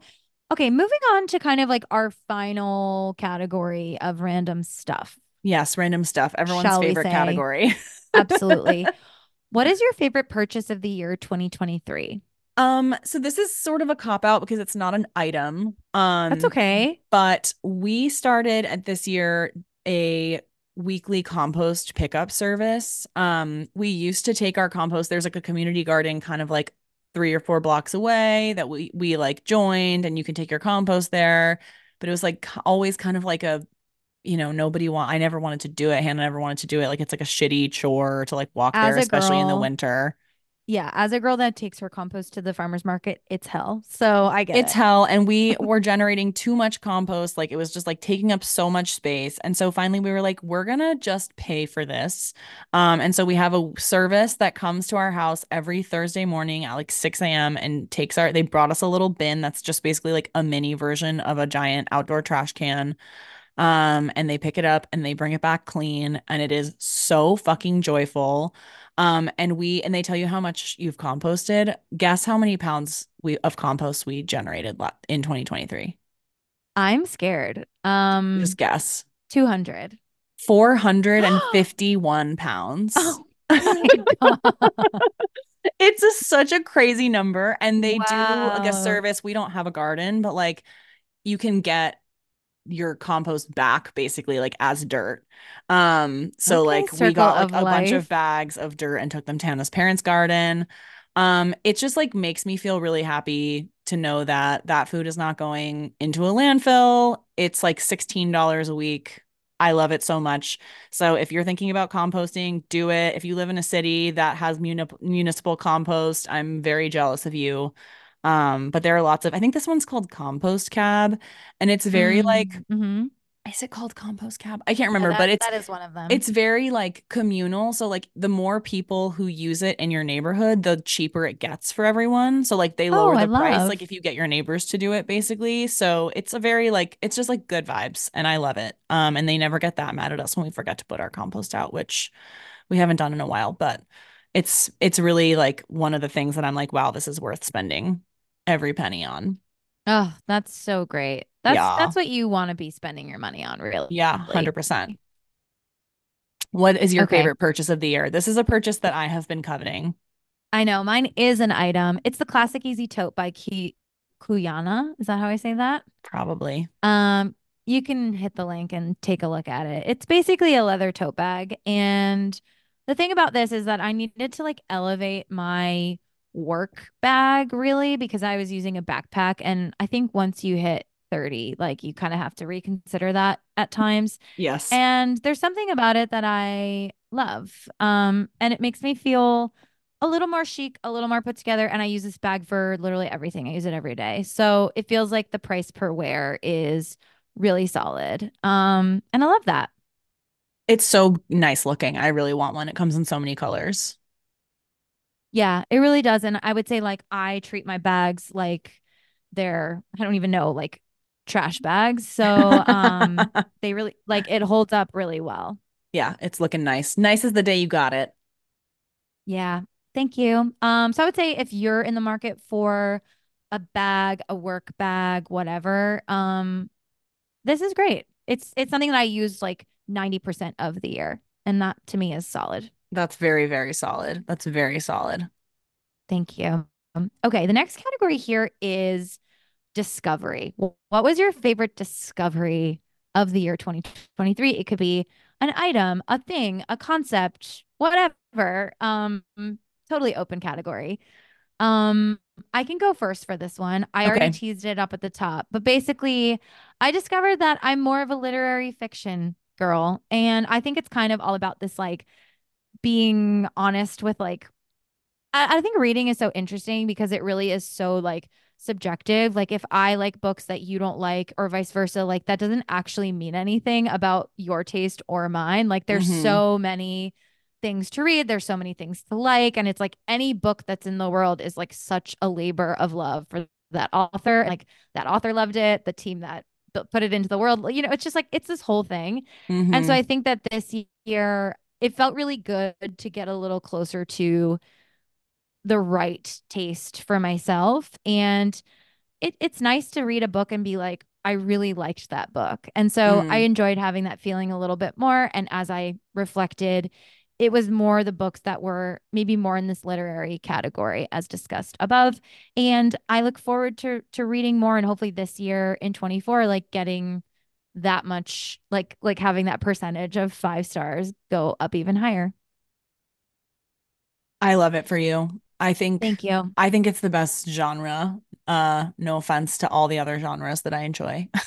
Okay, moving on to kind of like our final category of random stuff, Yes, random stuff. Everyone's shall favorite category. Absolutely. What is your favorite purchase of the year 2023? Um, so this is sort of a cop out because it's not an item. Um That's okay. but we started at this year a weekly compost pickup service. Um, we used to take our compost. There's like a community garden kind of like three or four blocks away that we we like joined, and you can take your compost there. But it was like always kind of like a, you know, nobody want. I never wanted to do it. Hannah never wanted to do it. Like it's like a shitty chore to like walk As there, especially in the winter. yeah, as a girl that takes her compost to the farmer's market, it's hell. So I get It's it. hell. And we were generating too much compost. Like it was just like taking up so much space. And so finally we were like, we're gonna just pay for this. Um, and so we have a service that comes to our house every Thursday morning at like 6 a.m. and takes our, they brought us a little bin that's just basically like a mini version of a giant outdoor trash can. Um, and they pick it up and they bring it back clean, and it is so fucking joyful. Um, and we and they tell you how much you've composted. Guess how many pounds we of compost we generated in 2023? I'm scared. Um, just guess. 200. 451 pounds. Oh. It's a, such a crazy number. And they do like a service. We don't have a garden, but like you can get your compost back basically like as dirt. Um, so like we got like a bunch of bags of dirt and took them to Hannah's parents' garden. Um, it just like makes me feel really happy to know that that food is not going into a landfill. It's like $16 a week. I love it so much. So if you're thinking about composting, do it. If you live in a city that has muni municipal compost, I'm very jealous of you. Um, but there are lots of, I think this one's called Compost Cab, and it's very like, Mm-hmm. is it called Compost Cab? I can't Yeah, remember, but it's that is one of them. it's very like communal. So like the more people who use it in your neighborhood, the cheaper it gets for everyone. So like they Oh, lower I the price, like if you get your neighbors to do it, basically. So it's a very like it's just like good vibes, and I love it. Um, and they never get that mad at us when we forget to put our compost out, which we haven't done in a while, but it's it's really like one of the things that I'm like, wow, this is worth spending every penny on. Oh, that's so great. That's Yeah. that's what you want to be spending your money on, really. Yeah, 100%. What is your Okay. favorite purchase of the year? This is a purchase that I have been coveting. I know mine is an item. It's the classic easy tote by Cuyana. Is that how I say that? Probably. Um, you can hit the link and take a look at it. It's basically a leather tote bag and the thing about this is that I needed to like elevate my work bag really because I was using a backpack. And I think once you hit 30, like you kind of have to reconsider that at times. Yes. And there's something about it that I love. Um, and it makes me feel a little more chic, a little more put together. And I use this bag for literally everything. I use it every day. So it feels like the price per wear is really solid. Um, and I love that. It's so nice looking. I really want one. It comes in so many colors. Yeah, it really does. And I would say like I treat my bags like they're I don't even know, like trash bags. So um they really like it holds up really well. Yeah, it's looking nice. Nice as the day you got it. Yeah. Thank you. Um so I would say if you're in the market for a bag, a work bag, whatever, um this is great. It's it's something that I use like 90% of the year and that to me is solid. That's very, very solid. That's very solid. Thank you. Um, okay, the next category here is discovery. What was your favorite discovery of the year 2023? It could be an item, a thing, a concept, whatever. Um, totally open category. Um, I can go first for this one. I already teased it up at the top, but basically, I discovered that I'm more of a literary fiction girl, and I think it's kind of all about this like being honest with like I, I think reading is so interesting because it really is so like subjective. Like if I like books that you don't like or vice versa, like that doesn't actually mean anything about your taste or mine. Like there's hmm so many things to read, there's so many things to like and it's like any book that's in the world is like such a labor of love for that author. Like that author loved it, the team that put it into the world. You know, it's just like it's this whole thing. And so hmm I think that this year it felt really good to get a little closer to the right taste for myself. And it, it's nice to read a book and be like, I really liked that book. And so I Mm. enjoyed having that feeling a little bit more. And as I reflected, it was more the books that were maybe more in this literary category as discussed above. And I look forward to to reading more and hopefully this year in 24, like getting that much like like having that percentage of five stars go up even higher. I love it for you. I think Thank you. I think it's the best genre. Uh, no offense to all the other genres that I enjoy.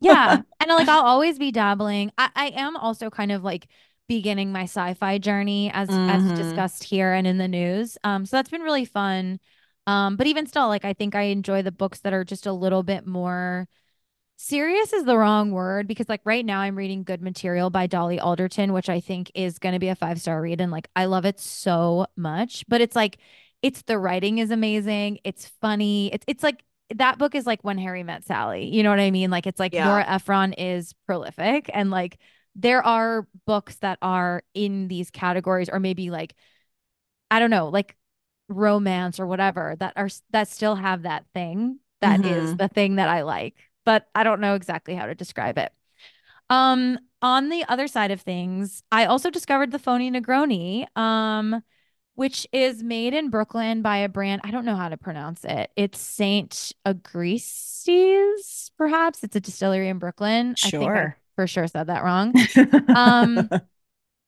Yeah. And like I'll always be dabbling. I, I am also kind of like beginning my sci-fi journey as as hmm discussed here and in the news. Um, so that's been really fun. Um, but even still, like I think I enjoy the books that are just a little bit more serious is the wrong word because like right now I'm reading Good Material by Dolly Alderton, which I think is gonna be a five-star read. And like I love it so much. But it's like it's the writing is amazing. It's funny. It's it's like that book is like when Harry met Sally. You know what I mean? Like it's like Yeah. Nora Ephron is prolific and like there are books that are in these categories or maybe like I don't know, like romance or whatever that are that still have that thing that is hmm the thing that I like, but I don't know exactly how to describe it. Um, on the other side of things, I also discovered the phony Negroni. Um, which is made in Brooklyn by a brand. I don't know how to pronounce it. It's Saint Agrices, perhaps. It's a distillery in Brooklyn. I think I Sure. for sure said that wrong. Um,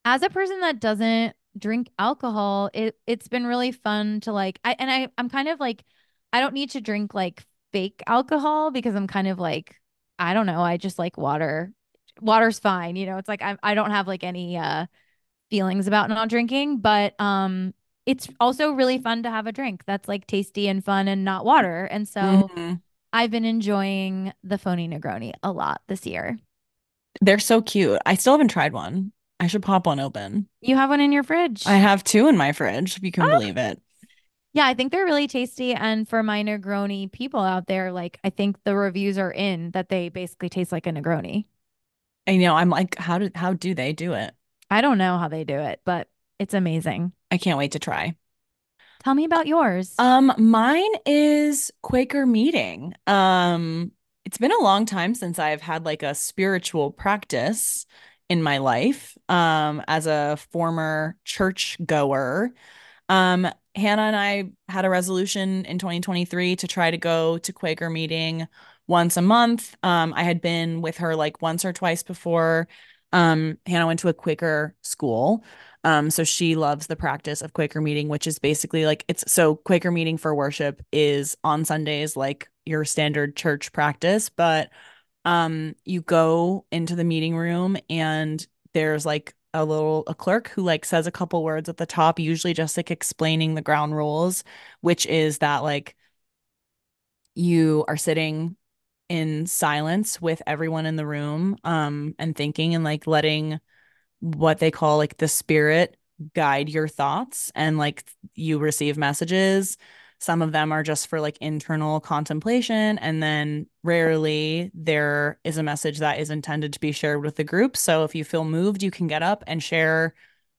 as a person that doesn't drink alcohol, it it's been really fun to like I and I I'm kind of like I don't need to drink like fake alcohol because I'm kind of like I don't know, I just like water. Water's fine, you know. It's like I I don't have like any uh feelings about not drinking, but um it's also really fun to have a drink that's like tasty and fun and not water. And so hmm I've been enjoying the phony Negroni a lot this year. They're so cute. I still haven't tried one. I should pop one open. You have one in your fridge. I have two in my fridge, if you can Oh, believe it. Yeah, I think they're really tasty. And for my Negroni people out there, like I think the reviews are in that they basically taste like a Negroni. I know. I'm like, how did how do they do it? I don't know how they do it, but it's amazing. I can't wait to try. Tell me about yours. Um, mine is Quaker meeting. Um, it's been a long time since I've had like a spiritual practice in my life. Um, as a former church goer. Um, Hannah and I had a resolution in 2023 to try to go to Quaker meeting once a month. Um, I had been with her like once or twice before. Um, Hannah went to a Quaker school. Um, so she loves the practice of Quaker meeting, which is basically like it's so Quaker meeting for worship is on Sundays, like your standard church practice, but um, you go into the meeting room and there's like a little a clerk who like says a couple words at the top, usually just like explaining the ground rules, which is that like you are sitting in silence with everyone in the room um and thinking and like letting what they call like the spirit guide your thoughts and like you receive messages some of them are just for like internal contemplation and then rarely there is a message that is intended to be shared with the group. So if you feel moved you can get up and share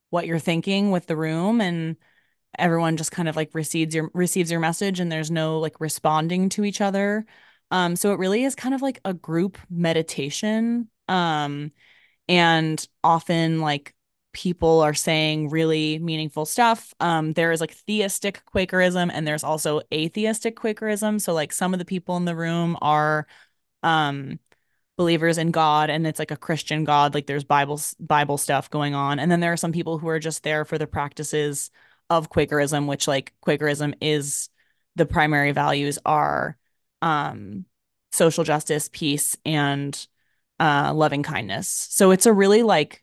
what you're thinking with the room and everyone just kind of like receives your receives your message and there's no like responding to each other. Um so it really is kind of like a group meditation um and often like people are saying really meaningful stuff. Um there is like theistic quakerism and there's also atheistic quakerism. So like some of the people in the room are um believers in God and it's like a Christian God. Like there's Bible Bible stuff going on. And then there are some people who are just there for the practices of Quakerism which like Quakerism is the primary values are um social justice peace and uh loving kindness. So it's a really like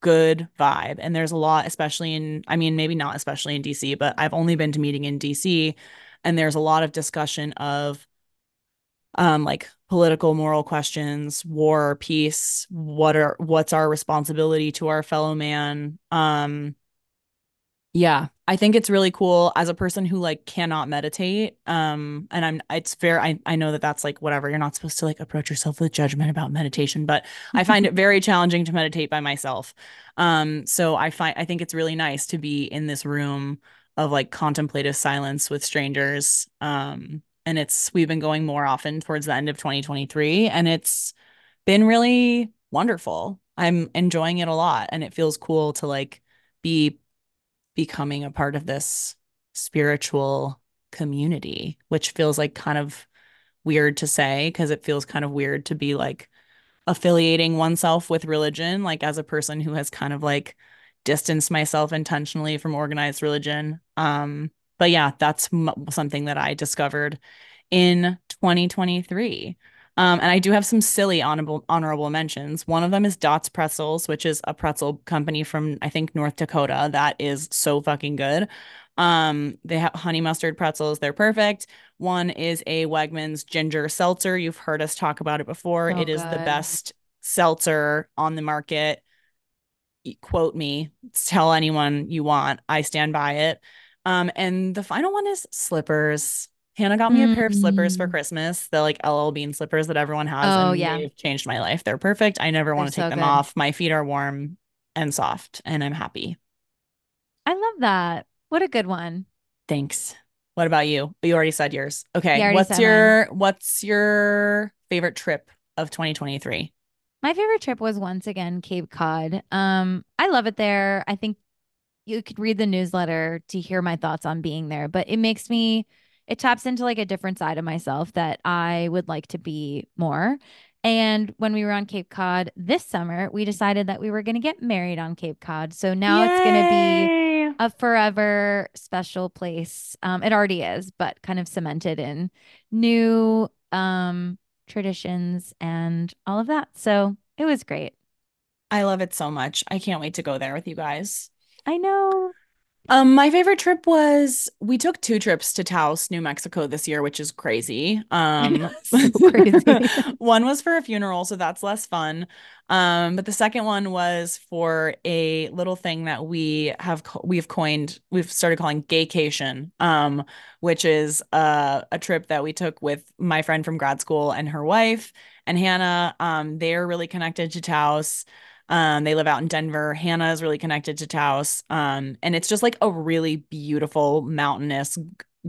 good vibe. And there's a lot especially in I mean maybe not especially in DC but I've only been to meeting in DC and there's a lot of discussion of um like political moral questions war peace what are what's our responsibility to our fellow man um yeah i think it's really cool as a person who like cannot meditate um and i'm it's fair i, I know that that's like whatever you're not supposed to like approach yourself with judgment about meditation but i find it very challenging to meditate by myself um so i find i think it's really nice to be in this room of like contemplative silence with strangers um and it's we've been going more often towards the end of 2023 and it's been really wonderful. I'm enjoying it a lot and it feels cool to like be becoming a part of this spiritual community, which feels like kind of weird to say because it feels kind of weird to be like affiliating oneself with religion, like as a person who has kind of like distanced myself intentionally from organized religion. Um, but yeah, that's m- something that I discovered in 2023. Um, and I do have some silly honorable honorable mentions. One of them is Dots Pretzels, which is a pretzel company from I think North Dakota that is so fucking good. Um, they have honey mustard pretzels. They're perfect. One is a Wegmans ginger seltzer. You've heard us talk about it before. So it is the best seltzer on the market. Quote me, tell anyone you want. I stand by it. Um, and the final one is slippers. Hannah got me a pair of slippers for Mm. Christmas, the like LL Bean slippers that everyone has, Oh and yeah, they've changed my life. They're perfect. I never want to take so them good. off. My feet are warm and soft, and I'm happy. I love that. What a good one. Thanks. What about you? You already said yours. Okay. What's said mine. your what's your favorite trip of 2023? My favorite trip was once again Cape Cod. Um, I love it there. I think you could read the newsletter to hear my thoughts on being there, but it makes me, it taps into like a different side of myself that I would like to be more. And when we were on Cape Cod this summer, we decided that we were going to get married on Cape Cod. So now it's going to be a forever special place. Um, it already is, but kind of cemented in new um, traditions and all of that. So it was great. I love it so much. I can't wait to go there with you guys. I know. Um, my favorite trip was we took two trips to Taos, New Mexico this year, which is crazy. Um, crazy. one was for a funeral, so that's less fun. Um, but the second one was for a little thing that we have co- we've coined, we've started calling gaycation, um, which is uh, a trip that we took with my friend from grad school and her wife and Hannah. Um, they're really connected to Taos. Um, they live out in Denver. Hannah is really connected to Taos. Um, and it's just like a really beautiful, mountainous, g-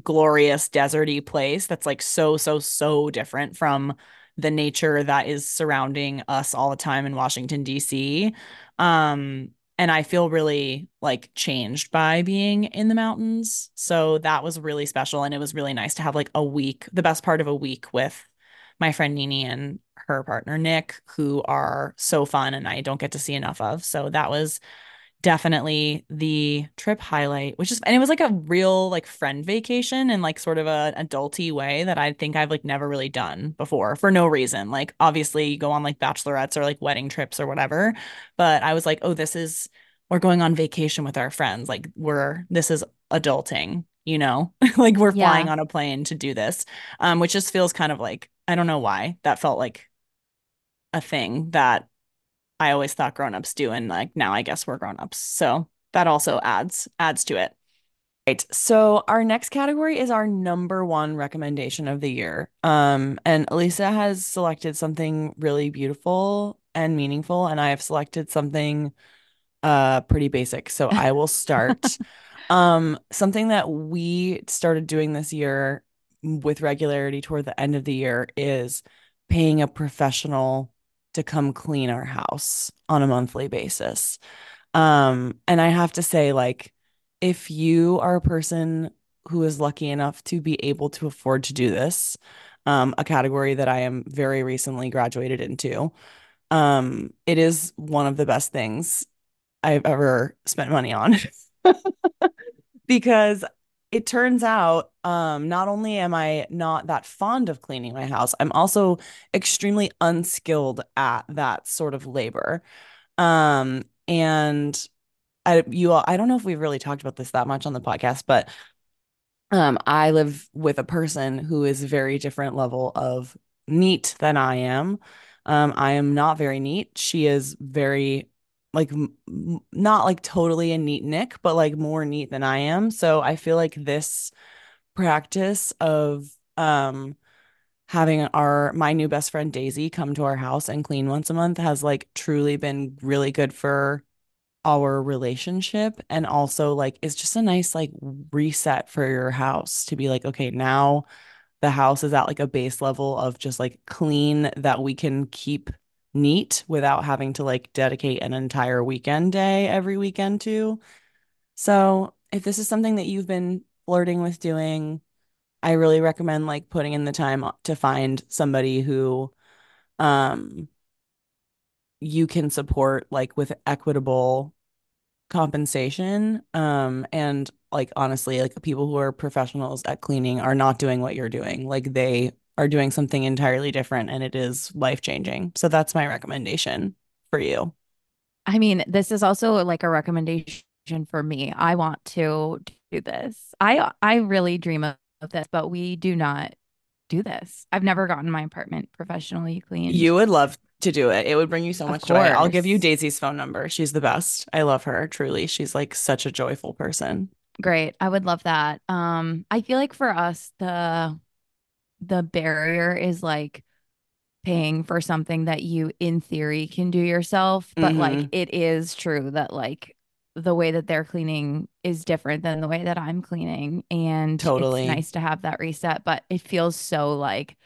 glorious, deserty place that's like so, so, so different from the nature that is surrounding us all the time in Washington, D.C. Um, and I feel really like changed by being in the mountains. So that was really special. And it was really nice to have like a week, the best part of a week with my friend Nini and her partner Nick, who are so fun and I don't get to see enough of. So that was definitely the trip highlight, which is, and it was like a real like friend vacation in like sort of a adulty way that I think I've like never really done before for no reason. Like obviously you go on like bachelorettes or like wedding trips or whatever, but I was like, oh, this is we're going on vacation with our friends. Like we're this is adulting, you know, like we're flying on a plane to do this, um, which just feels kind of like I don't know why that felt like a thing that I always thought grown-ups do and like now I guess we're grown-ups. So that also adds adds to it. Right. So our next category is our number one recommendation of the year. Um, and Elisa has selected something really beautiful and meaningful, and I have selected something uh pretty basic. So I will start. Um, something that we started doing this year with regularity toward the end of the year is paying a professional to come clean our house on a monthly basis. Um, and I have to say, like, if you are a person who is lucky enough to be able to afford to do this, um, a category that I am very recently graduated into, um, it is one of the best things I've ever spent money on. because it turns out um, not only am I not that fond of cleaning my house, I'm also extremely unskilled at that sort of labor. Um, and I you all, I don't know if we've really talked about this that much on the podcast, but um, I live with a person who is a very different level of neat than I am. Um, I am not very neat. She is very like m not like totally a neat Nick, but like more neat than I am. So I feel like this practice of um having our my new best friend Daisy come to our house and clean once a month has like truly been really good for our relationship and also like it's just a nice like reset for your house to be like okay now the house is at like a base level of just like clean that we can keep neat without having to like dedicate an entire weekend day every weekend to so if this is something that you've been flirting with doing I really recommend like putting in the time to find somebody who um you can support like with equitable compensation. Um, and like honestly, like people who are professionals at cleaning are not doing what you're doing. Like they are doing something entirely different and it is life changing. So that's my recommendation for you. I mean, this is also like a recommendation for me. I want to do this. I I really dream of this, but we do not do this. I've never gotten my apartment professionally cleaned. You would love to do it. It would bring you so Of much joy. I'll give you. Daisy's phone number. She's the best. I love her, truly. She's like such a joyful person. Great. I would love that. Um, I feel like for us, the the barrier is like paying for something that you in theory can do yourself, but like hmm it is true that like the way that they're cleaning is different than the way that I'm cleaning. And it's Totally. nice to have that reset, but it feels so like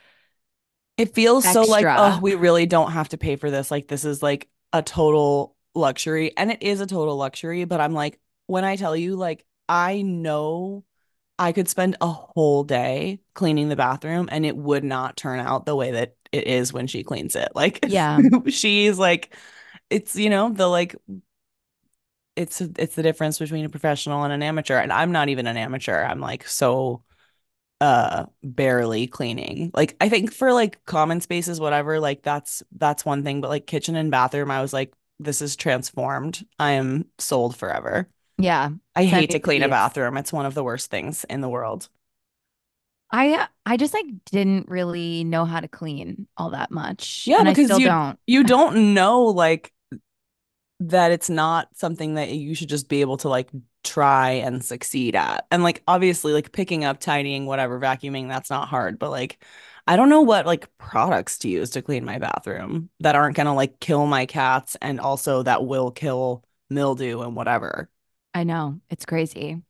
It feels so like, oh, we really don't have to pay for this. Like, this is like a total luxury. And it is a total luxury. But I'm like, when I tell you, like, I know I could spend a whole day cleaning the bathroom and it would not turn out the way that it is when she cleans it. Like, Yeah, she's like, it's, you know, the like, it's it's the difference between a professional and an amateur. And I'm not even an amateur. I'm like so uh barely cleaning. Like I think for like common spaces, whatever, like that's that's one thing. But like kitchen and bathroom, I was like, this is transformed. I am sold forever. Yeah. I hate to clean a bathroom. It's one of the worst things in the world. I I just like didn't really know how to clean all that much, Yeah, and I because you don't. you don't know like that it's not something that you should just be able to like try and succeed at. And like obviously like picking up, tidying, whatever, vacuuming, that's not hard, but like I don't know what like products to use to clean my bathroom that aren't gonna like kill my cats and also that will kill mildew and whatever. I know it's crazy.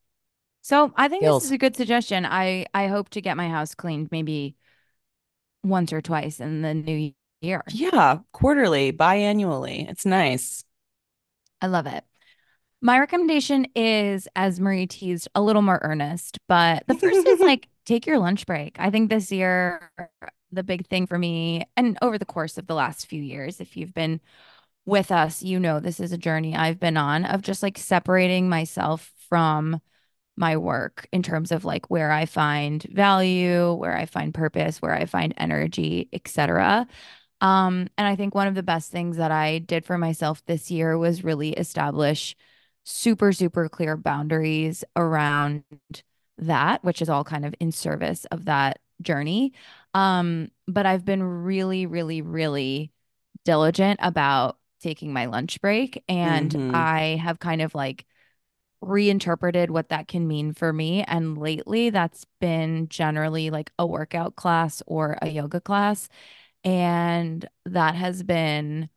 So I think this is a good suggestion. I I hope to get my house cleaned maybe once or twice in the new year. Yeah, quarterly, biannually. It's nice. I love it. My recommendation is, as Marie teased, a little more earnest, but the first is like take your lunch break. I think this year, the big thing for me, and over the course of the last few years, if you've been with us, you know, this is a journey I've been on of just like separating myself from my work in terms of like where I find value, where I find purpose, where I find energy, etc. Um, and I think one of the best things that I did for myself this year was really establish super, super clear boundaries around that, which is all kind of in service of that journey. Um, but I've been really, really, really diligent about taking my lunch break. And Mm-hmm. I have kind of like reinterpreted what that can mean for me. And lately, that's been generally like a workout class or a yoga class. And that has been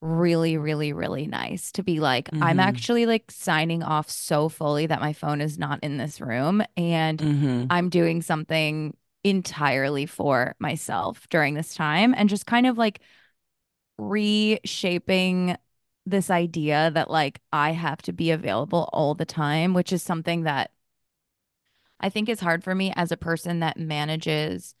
really, really, really nice to be like, I'm Mm-hmm. actually like signing off so fully that my phone is not in this room and Mm-hmm. I'm doing something entirely for myself during this time and just kind of like reshaping this idea that like I have to be available all the time, which is something that I think is hard for me as a person that manages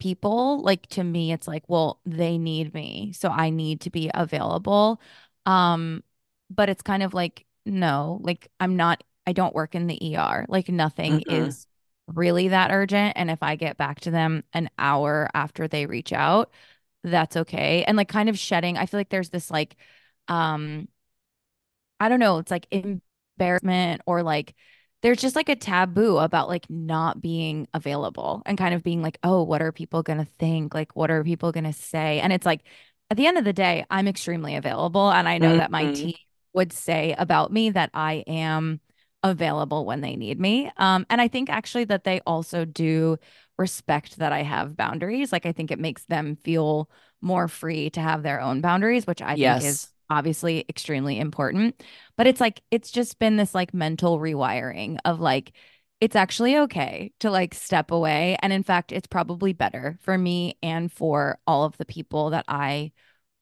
people. Like to me, it's like, well, they need me, so I need to be available. Um, but it's kind of like, no, like I'm not, I don't work in the ER. Like nothing Mm-hmm. is really that urgent. And if I get back to them an hour after they reach out, that's okay. And like kind of shedding, I feel like there's this like, um, I don't know, it's like embarrassment or like there's just like a taboo about like not being available and kind of being like, oh, what are people going to think? Like, what are people going to say? And it's like, at the end of the day, I'm extremely available. And I know that my Mm-hmm. team would say about me that I am available when they need me. Um, and I think actually that they also do respect that I have boundaries. Like, I think it makes them feel more free to have their own boundaries, which I think is obviously extremely important. But it's like, it's just been this like mental rewiring of like, it's actually okay to like step away. And in fact, it's probably better for me and for all of the people that I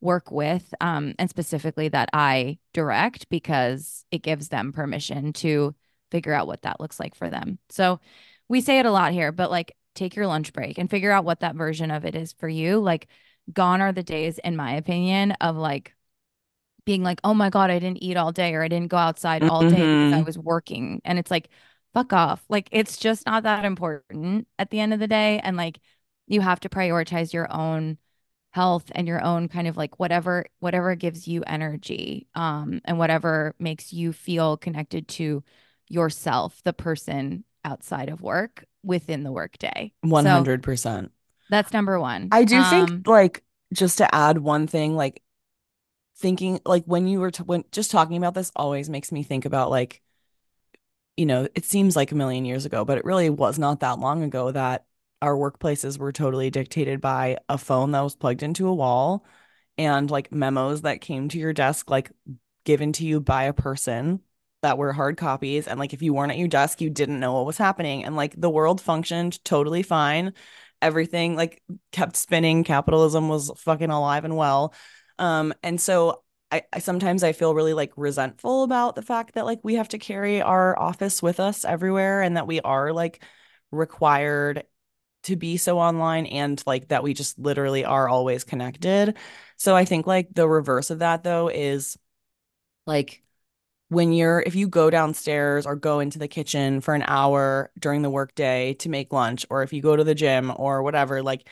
work with, um, and specifically that I direct because it gives them permission to figure out what that looks like for them. So we say it a lot here, but like take your lunch break and figure out what that version of it is for you. Like, gone are the days, in my opinion, of like, being like, oh my God, I didn't eat all day or I didn't go outside all day because I Mm-hmm. was working. And it's like, fuck off. Like, it's just not that important at the end of the day. And like, you have to prioritize your own health and your own kind of like whatever whatever gives you energy um and whatever makes you feel connected to yourself the person outside of work within the workday. 100%. that's number one. I do think um like just to add one thing, like thinking like when you were t when just talking about this always makes me think about like you know, it seems like a million years ago, but it really was not that long ago that our workplaces were totally dictated by a phone that was plugged into a wall and like memos that came to your desk, like given to you by a person that were hard copies. And like if you weren't at your desk, you didn't know what was happening. And like the world functioned totally fine. Everything like kept spinning. Capitalism was fucking alive and well. Um, and so I, I sometimes I feel really like resentful about the fact that like we have to carry our office with us everywhere and that we are like required to be so online and like that we just literally are always connected. So I think like the reverse of that though is like when you're if you go downstairs or go into the kitchen for an hour during the workday to make lunch or if you go to the gym or whatever like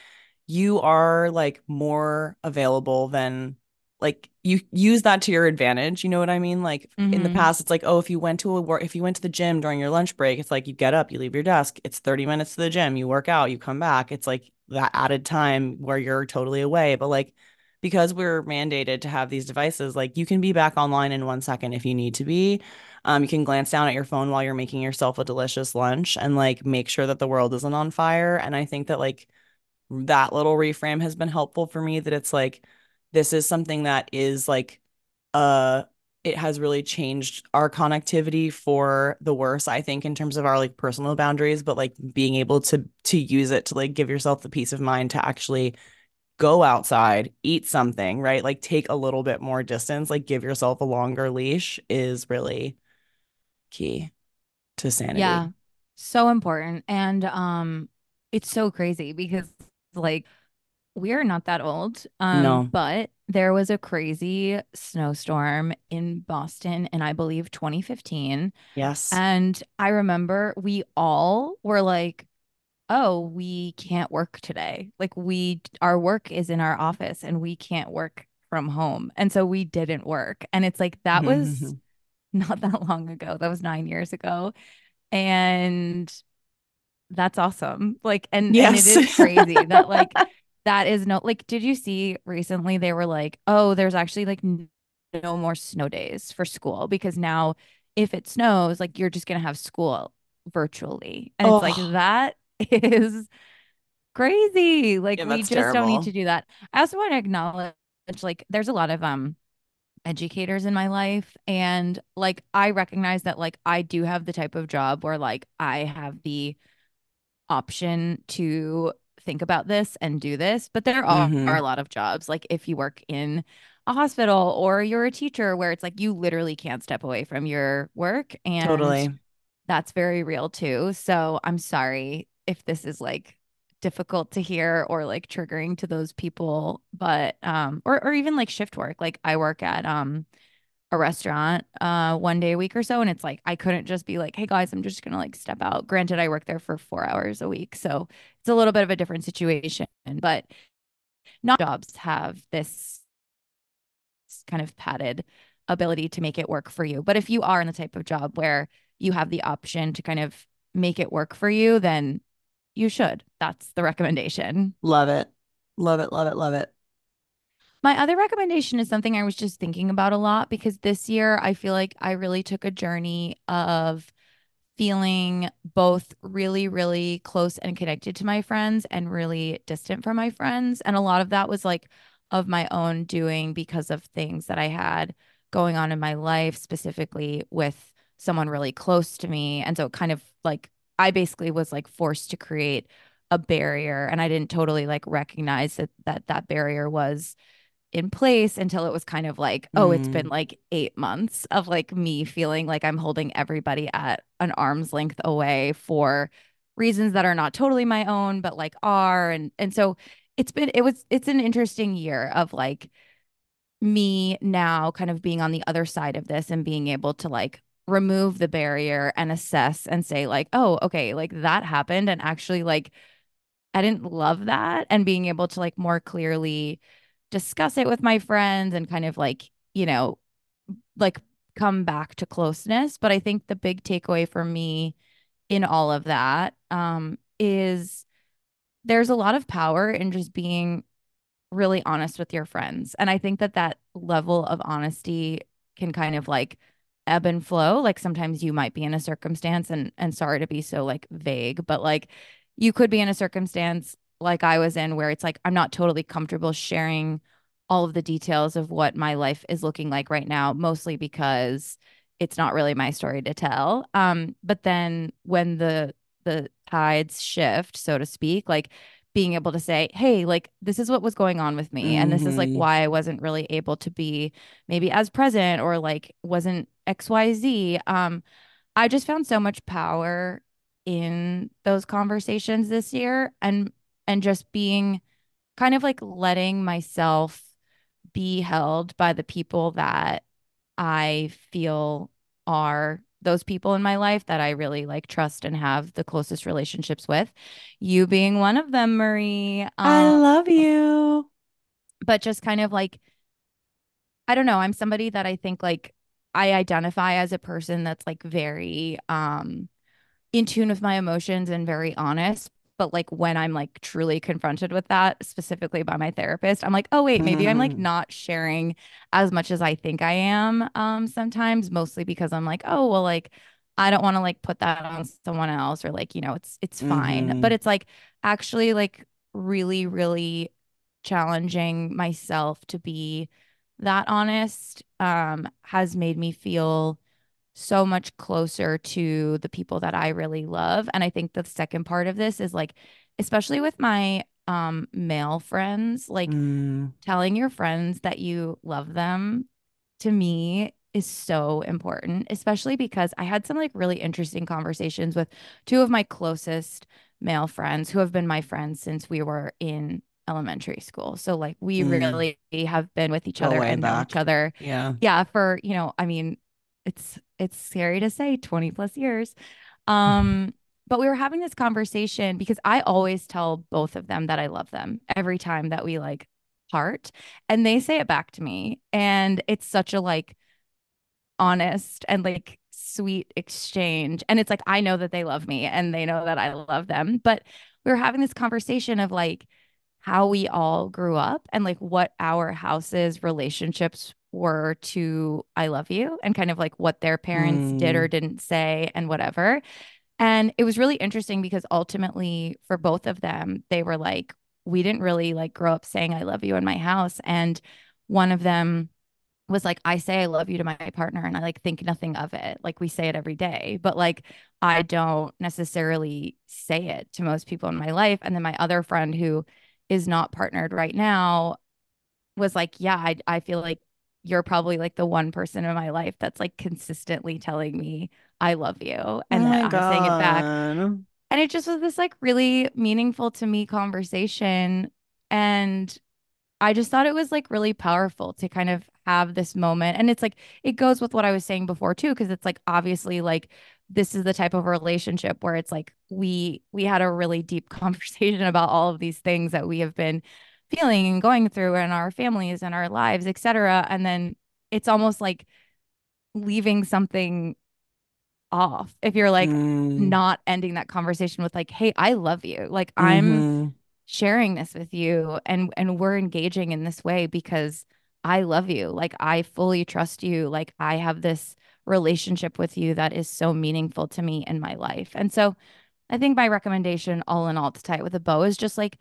you are like more available than like you use that to your advantage you know what i mean like in the mhm. past it's like oh if you went to a work if you went to the gym during your lunch break it's like you get up you leave your desk it's 30 minutes to the gym you work out you come back it's like that added time where you're totally away but like because we're mandated to have these devices, like you can be back online in one second if you need to be. Um, you can glance down at your phone while you're making yourself a delicious lunch and like make sure that the world isn't on fire. And I think that like that little reframe has been helpful for me that it's like this is something that is like uh it has really changed our connectivity for the worse, I think, in terms of our like personal boundaries, but like being able to to use it to like give yourself the peace of mind to actually go outside, eat something, right? Like take a little bit more distance, like give yourself a longer leash is really key to sanity. yeah so important and um it's so crazy because like we are not that old. Um, No. but there was a crazy snowstorm in Boston in I believe 2015. Yes. And I remember we all were like, oh, we can't work today. Like we our work is in our office and we can't work from home. And so we didn't work. And it's like that was mm-hmm. not that long ago. That was 9 years ago. And that's awesome. Like and and it Yes. is crazy that like that is no like did you see recently they were like, "Oh, there's actually like no more snow days for school because now if it snows, like you're just going to have school virtually." And it's like Oh, that is crazy. Like yeah, we just don't need to do that. I also want to acknowledge like there's a lot of um educators in my life and like I recognize that like I do have the type of job where like I have the option to think about this and do this, but there are, are a lot of jobs like if you work in a hospital or you're a teacher where it's like you literally can't step away from your work and Totally. that's very real too. So I'm sorry if this is like difficult to hear or like triggering to those people, but um or or even like shift work. Like I work at um a restaurant uh one day a week or so and it's like I couldn't just be like, "Hey guys, I'm just to like step out." Granted, I work there for 4 hours a week, so it's a little bit of a different situation, but not jobs have this kind of padded ability to make it work for you. But if you are in the type of job where you have the option to kind of make it work for you, then you should. That's the recommendation. Love it. Love it. Love it. Love it. My other recommendation is something I was just thinking about a lot because this year I feel like I really took a journey of feeling both really, really close and connected to my friends and really distant from my friends. And a lot of that was like of my own doing because of things that I had going on in my life, specifically with someone really close to me. And so it kind of like I basically was like forced to create a barrier and I didn't totally like recognize that that that barrier was in place until it was kind of like, oh, it's been Mm, like eight months of like me feeling like I'm holding everybody at an arm's length away for reasons that are not totally my own, but like are. And and so it's been it was it's an interesting year of like me now kind of being on the other side of this and being able to like remove the barrier and assess and say like, oh, okay, like that happened. And actually like I didn't love that and being able to like more clearly discuss it with my friends and kind of like, you know, like come back to closeness. But I think the big takeaway for me in all of that um, is there's a lot of power in just being really honest with your friends. And I think that that level of honesty can kind of like ebb and flow. Like sometimes you might be in a circumstance and and sorry to be so like vague, but like you could be in a circumstance like I was in where it's like I'm not totally comfortable sharing all of the details of what my life is looking like right now, mostly because it's not really my story to tell. Um, but then when the the tides shift, so to speak, like being able to say, hey, like this is what was going on with me. And this is like hmm why I wasn't really able to be maybe as present or like wasn't XYZ. Um, I just found so much power in those conversations this year and and just being kind of like letting myself be held by the people that I feel are those people in my life that I really like trust and have the closest relationships with. You being one of them, Marie. I Um, love you. but just kind of like I don't know, I'm somebody that I think like I identify as a person that's like very um in tune with my emotions and very honest. But like when I'm like truly confronted with that, specifically by my therapist, I'm like, oh wait, maybe I'm like hmm not sharing as much as I think I am um sometimes, mostly because I'm like, oh well, like I don't want to like put that on someone else or like, you know, it's it's fine. But hmm it's like actually like really, really challenging myself to be that honest um has made me feel so much closer to the people that I really love. And I think the second part of this is like, especially with my um male friends, like mm telling your friends that you love them to me is so important, especially because I had some like really interesting conversations with two of my closest male friends who have been my friends since we were in elementary school. So like we Mm, really have been with each other and known each other. Yeah. Yeah, for, you know, I mean, it's it's scary to say 20 plus years. Um, but we were having this conversation because I always tell both of them that I love them every time that we like part and they say it back to me and it's such a like honest and like sweet exchange. And it's like, I know that they love me and they know that I love them. But we were having this conversation of like how we all grew up and like what our house's relationships were to I love you and kind of like what their parents did or Mm, didn't say and whatever. And it was really interesting because ultimately for both of them, they were like, we didn't really like grow up saying I love you in my house. And one of them was like I say I love you to my partner and I like think nothing of it. Like we say it every day, but like I don't necessarily say it to most people in my life. And then my other friend who is not partnered right now was like, yeah, I I feel like you're probably like the one person in my life that's like consistently telling me I love you oh and that my I'm saying it back. And it just was this like really meaningful to me conversation and I just thought it was like really powerful to kind of have this moment. And it's like, it goes with what I was saying before too, because it's like obviously like this is the type of relationship where it's like we we had a really deep conversation about all of these things that we have been feeling and going through in our families and our lives, etc. And then it's almost like leaving something off if you're like Mm, not ending that conversation with like, hey, I love you. Like I'm mm-hmm. sharing this with you and and we're engaging in this way because I love you. Like I fully trust you. Like I have this relationship with you that is so meaningful to me in my life. And so I think my recommendation all in all to tie it with a bow is just like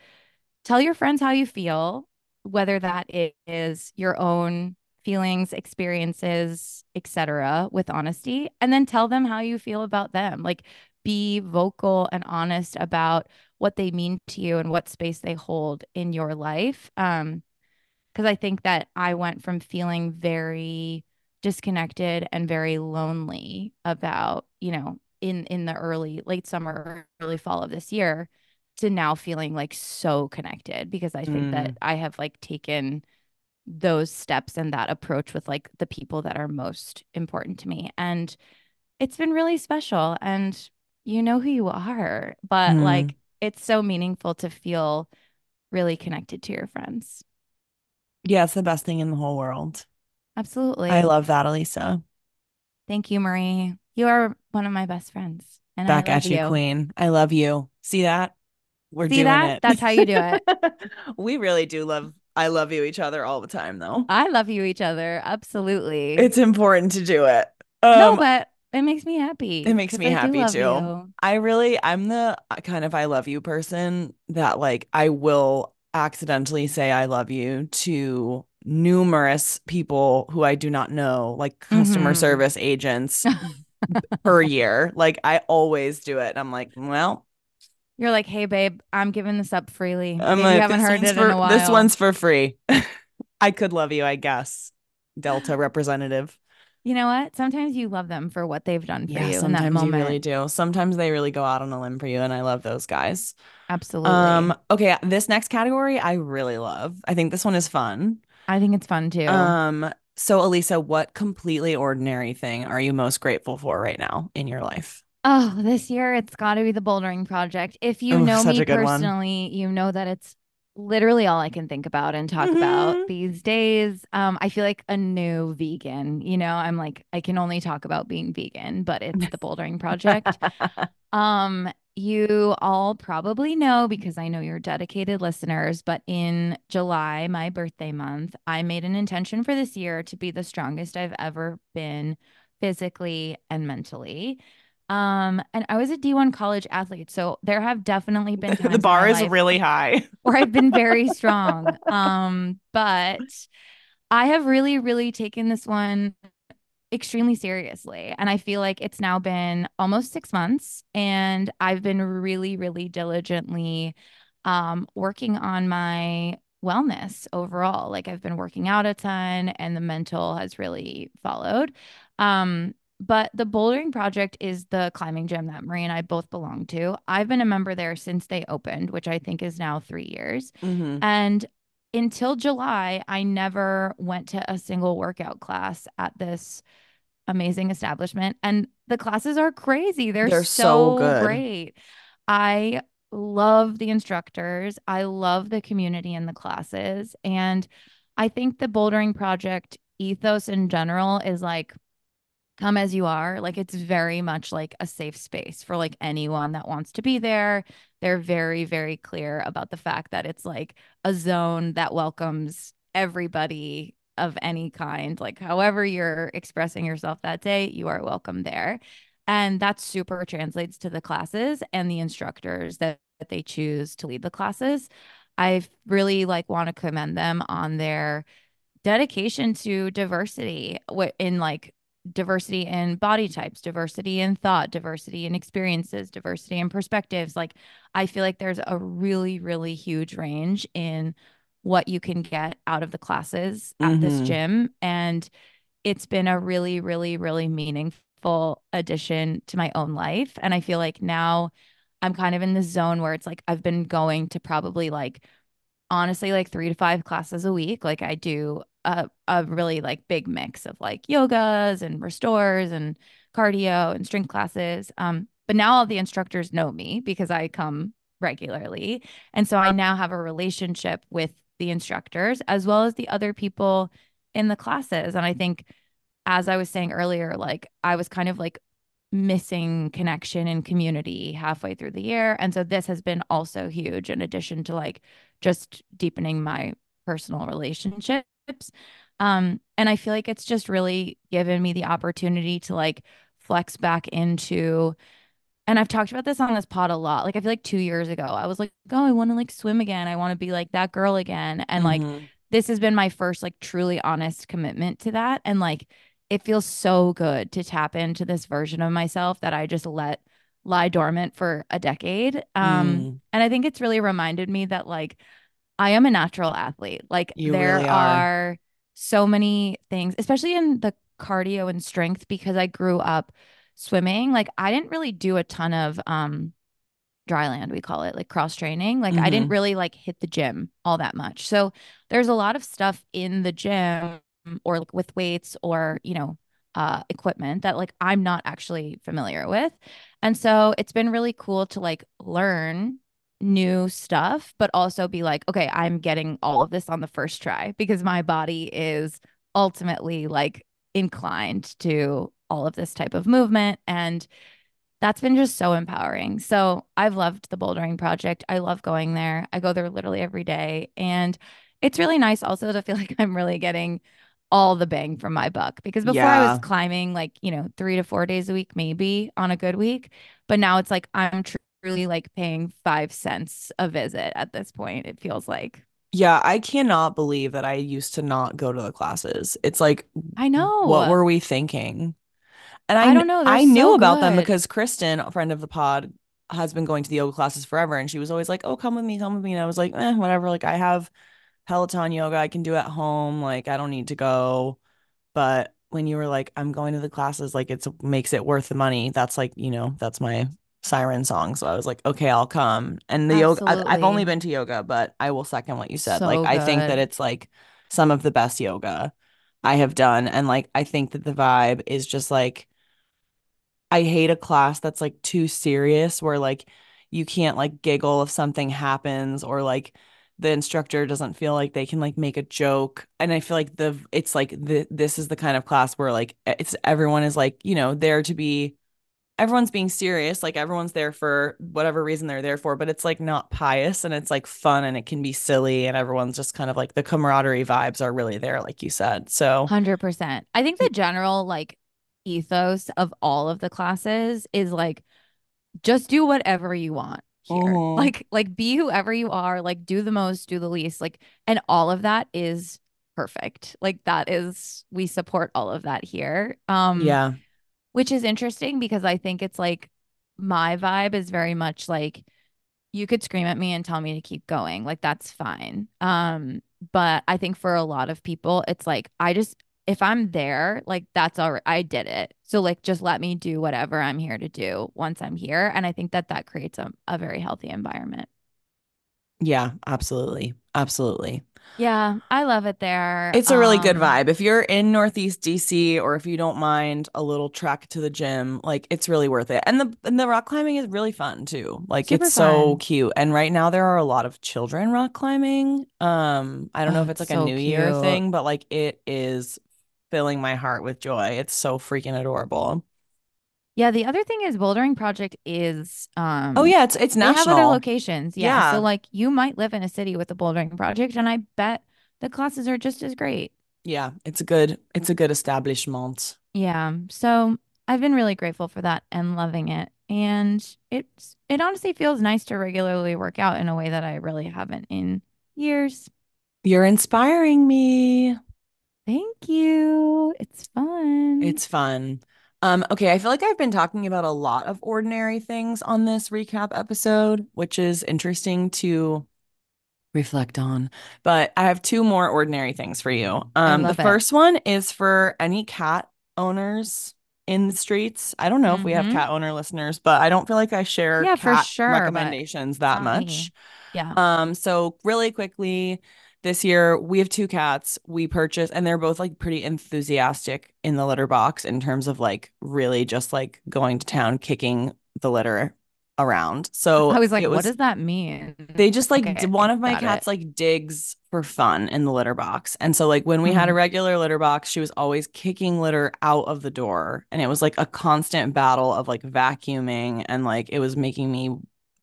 tell your friends how you feel, whether that is your own feelings, experiences, etc., with honesty, and then tell them how you feel about them. Like be vocal and honest about what they mean to you and what space they hold in your life. Um, because I think that I went from feeling very disconnected and very lonely about, you know, in in the early late summer, early fall of this year to now feeling like so connected because I think that Mm, I have like taken those steps and that approach with like the people that are most important to me. And it's been really special and you know who you are, but mm. like it's so meaningful to feel really connected to your friends. Yeah, it's the best thing in the whole world. I love that, Elisa. Thank you, Marie. You are one of my best friends, and Back at you, you. Queen. I love you. See that? We're See doing that? it. That's how you do it. We really do love I love you each other all the time though. I love you, each other. Absolutely. It's important to do it. No, Um, but it makes me happy. it makes me I happy too. you. I really I'm the kind of I love you person that like I will accidentally say I love you to numerous people who I do not know, like customer hmm service agents per year. Like I always do it. And I'm like, well, You're like, hey, babe, I'm giving this up freely. I'm Maybe you like, haven't this heard one's it in for a this one's for free. I could love you, I guess. Delta representative. You know what? Sometimes you love them for what they've done for Yeah, you in that sometimes you really do. Sometimes they really go out on a limb for you, and I love those guys. Um, Absolutely. okay, this next category I really love. I think this one is fun. I think it's fun too. Um, so Elisa, what completely ordinary thing are you most grateful for right now in your life? Oh, this year it's got to be the bouldering project. If you Oh, know me a good one. personally, you know that it's literally all I can think about and talk about hmm these days. Um, I feel like a new vegan. You know, I'm like I can only talk about being vegan, but it's the bouldering project. Um, you all probably know because I know you're dedicated listeners, but in July, my birthday month, I made an intention for this year to be the strongest I've ever been physically and mentally. Um, and I was a D1 college athlete, so there have definitely been The bar is really high. where I've been very strong. Um, but I have really, really taken this one extremely seriously. And I feel like it's now been almost six months, and I've been really, really diligently um, working on my wellness overall. Like I've been working out a ton, and the mental has really followed. Um, but the bouldering project is the climbing gym that Marie and I both belong to. I've been a member there since they opened, which I think is now three years. Mm-hmm. And until July, I never went to a single workout class at this amazing establishment. And the classes are crazy. They're, They're so, so great. I love the instructors. I love the community in the classes. And I think the bouldering project ethos in general is like come as you are. Like it's very much like a safe space for like anyone that wants to be there. They're very, very clear about the fact that it's like a zone that welcomes everybody of any kind. Like however you're expressing yourself that day, you are welcome there. And that super translates to the classes and the instructors that, that they choose to lead the classes. I really like want to commend them on their dedication to diversity in like diversity in body types, diversity in thought, diversity in experiences, diversity in perspectives. Like, I feel like there's a really, really huge range in what you can get out of the classes at this Mm-hmm. gym. And it's been a really, really, really meaningful addition to my own life. And I feel like now I'm kind of in the zone where it's like I've been going to probably like honestly like three to five classes a week. Like I do a, a really like big mix of like yogas and restores and cardio and strength classes. Um, but now all the instructors know me because I come regularly. And so I now have a relationship with the instructors as well as the other people in the classes. And I think, as I was saying earlier, like I was kind of like missing connection and community halfway through the year. And so this has been also huge in addition to like just deepening my personal relationships. Um, and I feel like it's just really given me the opportunity to like flex back into, and I've talked about this on this pod a lot. Like I feel like two years ago, I was like, oh, I want to like swim again. I want to be like that girl again. And like Mm-hmm. this has been my first like truly honest commitment to that. And like it feels so good to tap into this version of myself that I just let lie dormant for a decade. Um, Mm. and I think it's really reminded me that like I am a natural athlete. Like You there really are. are so many things, especially in the cardio and strength, because I grew up swimming. Like I didn't really do a ton of um dry land, we call it, like cross training. Like I didn't Mm-hmm. really like hit the gym all that much. So there's a lot of stuff in the gym or like with weights or, you know, uh equipment that like I'm not actually familiar with. And so it's been really cool to like learn new stuff, but also be like, okay, I'm getting all of this on the first try because my body is ultimately like inclined to all of this type of movement. And that's been just so empowering. So I've loved the bouldering project. I love going there. I go there literally every day. And it's really nice also to feel like I'm really getting all the bang from my buck because before I was climbing like, you know, three to four days a week, maybe on a good week. But now it's like I'm truly like paying five cents a visit at this point, it feels like. Yeah, I cannot believe that I used to not go to the classes. It's like, I know. what were we thinking? And I I don't know. They're I knew so about them because Kristen, a friend of the pod, has been going to the yoga classes forever, and she was always like, "Oh, come with me, come with me." And I was like, "Eh, whatever." Like I have Peloton yoga I can do at home. Like I don't need to go. But when you were like, "I'm going to the classes," like it's makes it worth the money. That's like, you know, that's my siren song. So I was like, "Okay, I'll come." And the yoga, I- I've only been to yoga, but I will second what you said. Like So I think that it's like some of the best yoga I have done, and like I think that the vibe is just like. I hate a class that's like too serious where like you can't like giggle if something happens or like the instructor doesn't feel like they can like make a joke. And I feel like the it's like the this is the kind of class where like it's everyone is like, you know, there to be everyone's being serious, like everyone's there for whatever reason they're there for, but it's like not pious and it's like fun and it can be silly and everyone's just kind of like the camaraderie vibes are really there, like you said. So, 100%. I think the general like ethos of all of the classes is like just do whatever you want here. mhm. Like like be whoever you are, like do the most, do the least, like and all of that is perfect. Like that is we support all of that here. Um yeah. Which is interesting because I think it's like my vibe is very much like you could scream at me and tell me to keep going. Like that's fine. Um, but I think for a lot of people, it's like I just if I'm there, like that's all right. I did it. So like just let me do whatever I'm here to do once I'm here. And I think that that creates a, a very healthy environment. Yeah, absolutely. Absolutely. Yeah, I love it there. It's a really good Um, vibe. If you're in Northeast DC or if you don't mind a little trek to the gym, like it's really worth it. And the and the rock climbing is really fun too. Like it's super so cute. And right now there are a lot of children rock climbing. Um, I don't know Oh, if it's like a New Year thing, but like it is filling my heart with joy. It's so freaking adorable. Yeah, the other thing is Bouldering Project is um Oh yeah, it's it's they have other national. locations. Yeah. So like you might live in a city with a Bouldering Project and I bet the classes are just as great. Yeah, it's a good it's a good establishment. Yeah. So I've been really grateful for that and loving it. And it's it honestly feels nice to regularly work out in a way that I really haven't in years. You're inspiring me. Thank you. It's fun. It's fun. Um, okay, I feel like I've been talking about a lot of ordinary things on this recap episode, which is interesting to reflect on. But I have two more ordinary things for you. Um, the it. first one is for any cat owners in the streets. I don't know if we have Mm-hmm. cat owner listeners, but I don't feel like I share Yeah, for sure, recommendations that not me. much. Yeah. Um, so really quickly, this year we have two cats. We purchased, and they're both like pretty enthusiastic in the litter box in terms of like really just like going to town, kicking the litter around. So I was like, it what does that mean? they just like Okay, one of my got it. cats like digs for fun in the litter box. And so like when we had a hmm regular litter box, she was always kicking litter out of the door. And it was like a constant battle of like vacuuming and like it was making me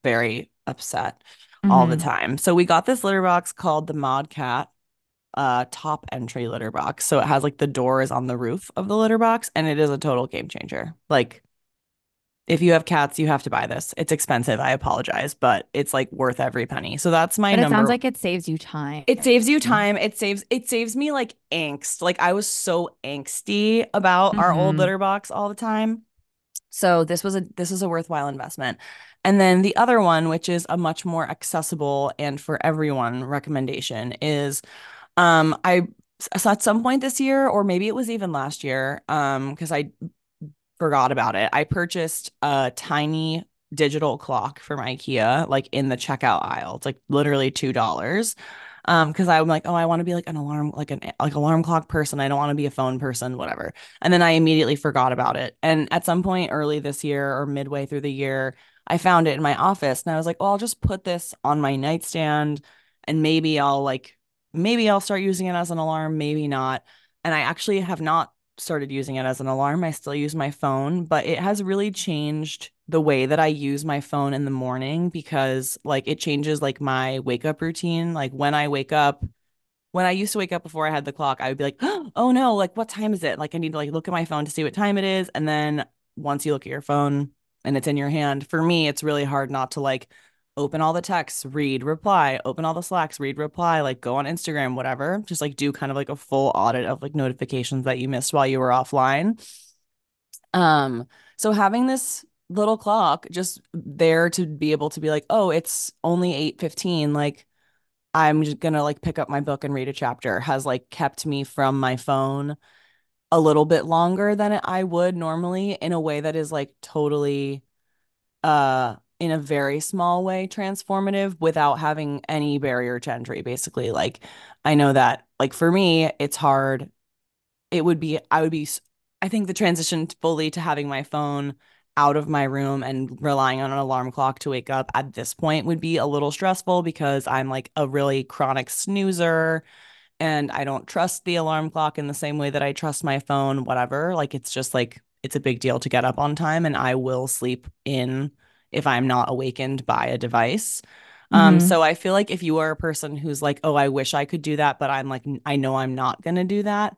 very upset all the hmm time. So we got this litter box called the Modkat uh top entry litter box. So it has like the door is on the roof of the litter box and it is a total game changer. Like if you have cats, you have to buy this. It's expensive. I apologize, but it's like worth every penny. So that's my But it sounds like it saves you time. It saves you time. It saves it saves me like angst. Like I was so angsty about our old hmm litter box all the time. So this was a this is a worthwhile investment. And then the other one, which is a much more accessible and for everyone recommendation, is um I so at some point this year, or maybe it was even last year, um, because I forgot about it. I purchased a tiny digital clock from IKEA, like in the checkout aisle. It's like literally two dollars. Um, because I'm like, oh, I want to be like an alarm, like an like alarm clock person. I don't want to be a phone person, whatever. And then I immediately forgot about it. And at some point early this year or midway through the year, I found it in my office and I was like, well, I'll just put this on my nightstand and maybe I'll like maybe I'll start using it as an alarm, maybe not. And I actually have not started using it as an alarm. I still use my phone, but it has really changed the way that I use my phone in the morning because like it changes like my wake up routine. Like when I wake up, when I used to wake up before I had the clock, I would be like, "Oh no, like what time is it?" Like I need to like look at my phone to see what time it is, and then once you look at your phone and it's in your hand, for me, it's really hard not to like open all the texts, read, reply, open all the Slacks, read, reply, like go on Instagram, whatever. Just like do kind of like a full audit of like notifications that you missed while you were offline. Um, so having this little clock just there to be able to be like, "Oh, it's only 8:15, like I'm just gonna like pick up my book and read a chapter has like kept me from my phone a little bit longer than I would normally in a way that is like totally uh in a very small way transformative without having any barrier to entry basically. Like I know that like for me it's hard. It would be I would be I think the transition fully to having my phone out of my room and relying on an alarm clock to wake up at this point would be a little stressful because I'm like a really chronic snoozer and I don't trust the alarm clock in the same way that I trust my phone, whatever. Like it's just like it's a big deal to get up on time and I will sleep in if I'm not awakened by a device. Um, hmm so I feel like if you are a person who's like, oh, I wish I could do that, but I'm like, I know I'm not gonna do that.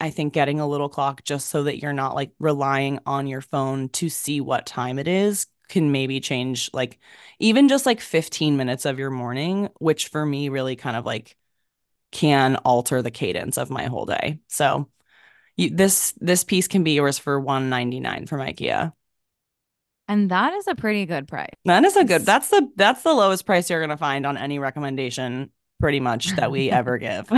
I think getting a little clock just so that you're not like relying on your phone to see what time it is can maybe change like even just like 15 minutes of your morning, which for me really kind of like can alter the cadence of my whole day. So you, this this piece can be yours for 199 from IKEA. And that is a pretty good price. That is a good. That's the that's the lowest price you're gonna find on any recommendation pretty much that we ever give.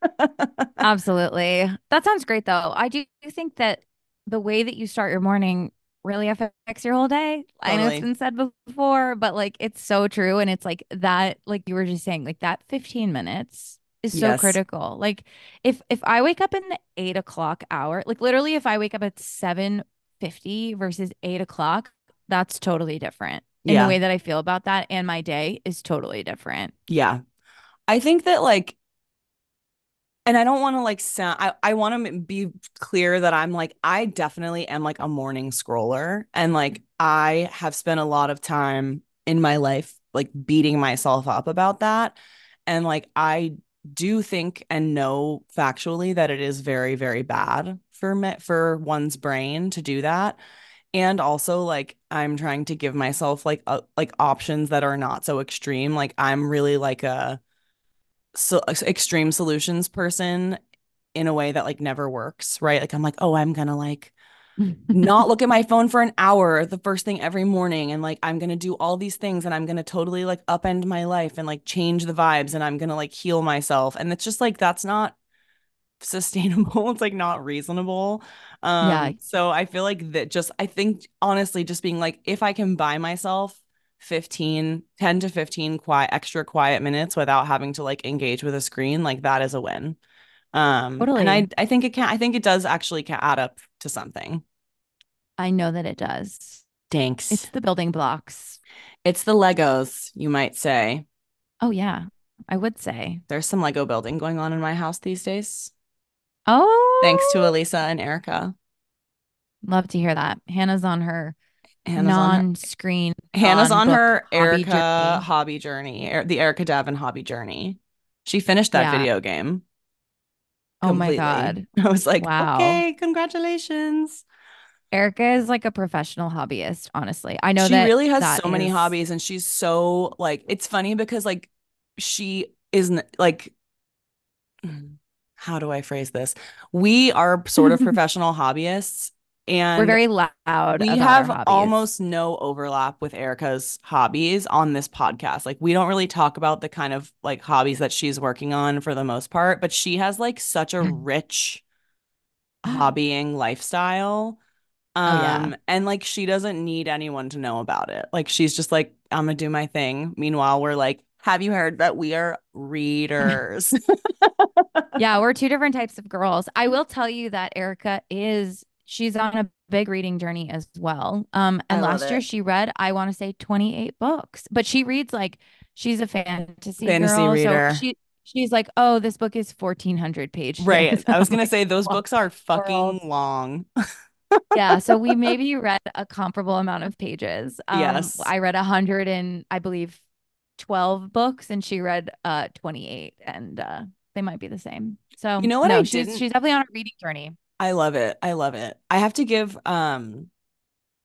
Absolutely. That sounds great though. I do think that the way that you start your morning really affects your whole day. I know it's been said before, but like it's so true. And it's like that, like you were just saying, like that 15 minutes is so Yes. critical. Like if if I wake up in the eight o'clock hour, like literally if I wake up at 7:50 versus eight o'clock, that's totally different. In the way that I feel about that and my day is totally different. Yeah. I think that like and I don't want to like sound I, I want to be clear that I'm like I definitely am like a morning scroller and like I have spent a lot of time in my life like beating myself up about that and like I do think and know factually that it is very very bad for me for one's brain to do that and also like I'm trying to give myself like uh, like options that are not so extreme like I'm really like a so extreme solutions person in a way that like never works, right? Like I'm like, oh, I'm gonna like not look at my phone for an hour the first thing every morning and like I'm gonna do all these things and I'm gonna totally like upend my life and like change the vibes and I'm gonna like heal myself. And it's just like that's not sustainable. It's like not reasonable. Yeah, Um, so I feel like that just I think honestly just being like if I can buy myself 15, 10 to 15 quiet extra quiet minutes without having to like engage with a screen, like that is a win. Um, and I. I think it can I think it does actually can add up to something. I know that it does. Thanks. It's the building blocks. It's the Legos, you might say. Oh, yeah, I would say. There's some Lego building going on in my house these days, Oh. thanks to Oh, Elisa and Erica. love to hear that. Hannah's on her Hannah's on her non-screen, Hannah's on her hobby Erica journey. hobby journey, er, the Erica Davin hobby journey. She finished that Yeah. video game Oh my. God. I was like, Wow. okay, congratulations. Erica is like a professional hobbyist, honestly. I know that She that really has that so many hobbies and she's so like it's funny because like she isn't like mm, how do I phrase this? We are sort of professional hobbyists and We're very loud we have almost no overlap with Erica's hobbies on this podcast. Like we don't really talk about the kind of like hobbies that she's working on for the most part, but she has like such a mm. rich ah. hobbying lifestyle. Oh yeah. Um, and like she doesn't need anyone to know about it. Like she's just like, I'm gonna do my thing. Meanwhile, we're like, have you heard that we are readers? Yeah, we're two different types of girls. I will tell you that Erica is she's on a big reading journey as well. Um, and love last year it. she read, I want to say 28 books, but she reads like she's a fantasy Fantasy girl. So reader. she she's like, oh, this book is 1400 pages. Right. I was gonna say those books are in the world? fucking long. Yeah, so we maybe read a comparable amount of pages. Um, Yes. I read a hundred and I believe 12 books and she read uh 28 and uh they might be the same. So you know what I she's didn't? she's definitely on a reading journey. I love it. I love it. I have to give um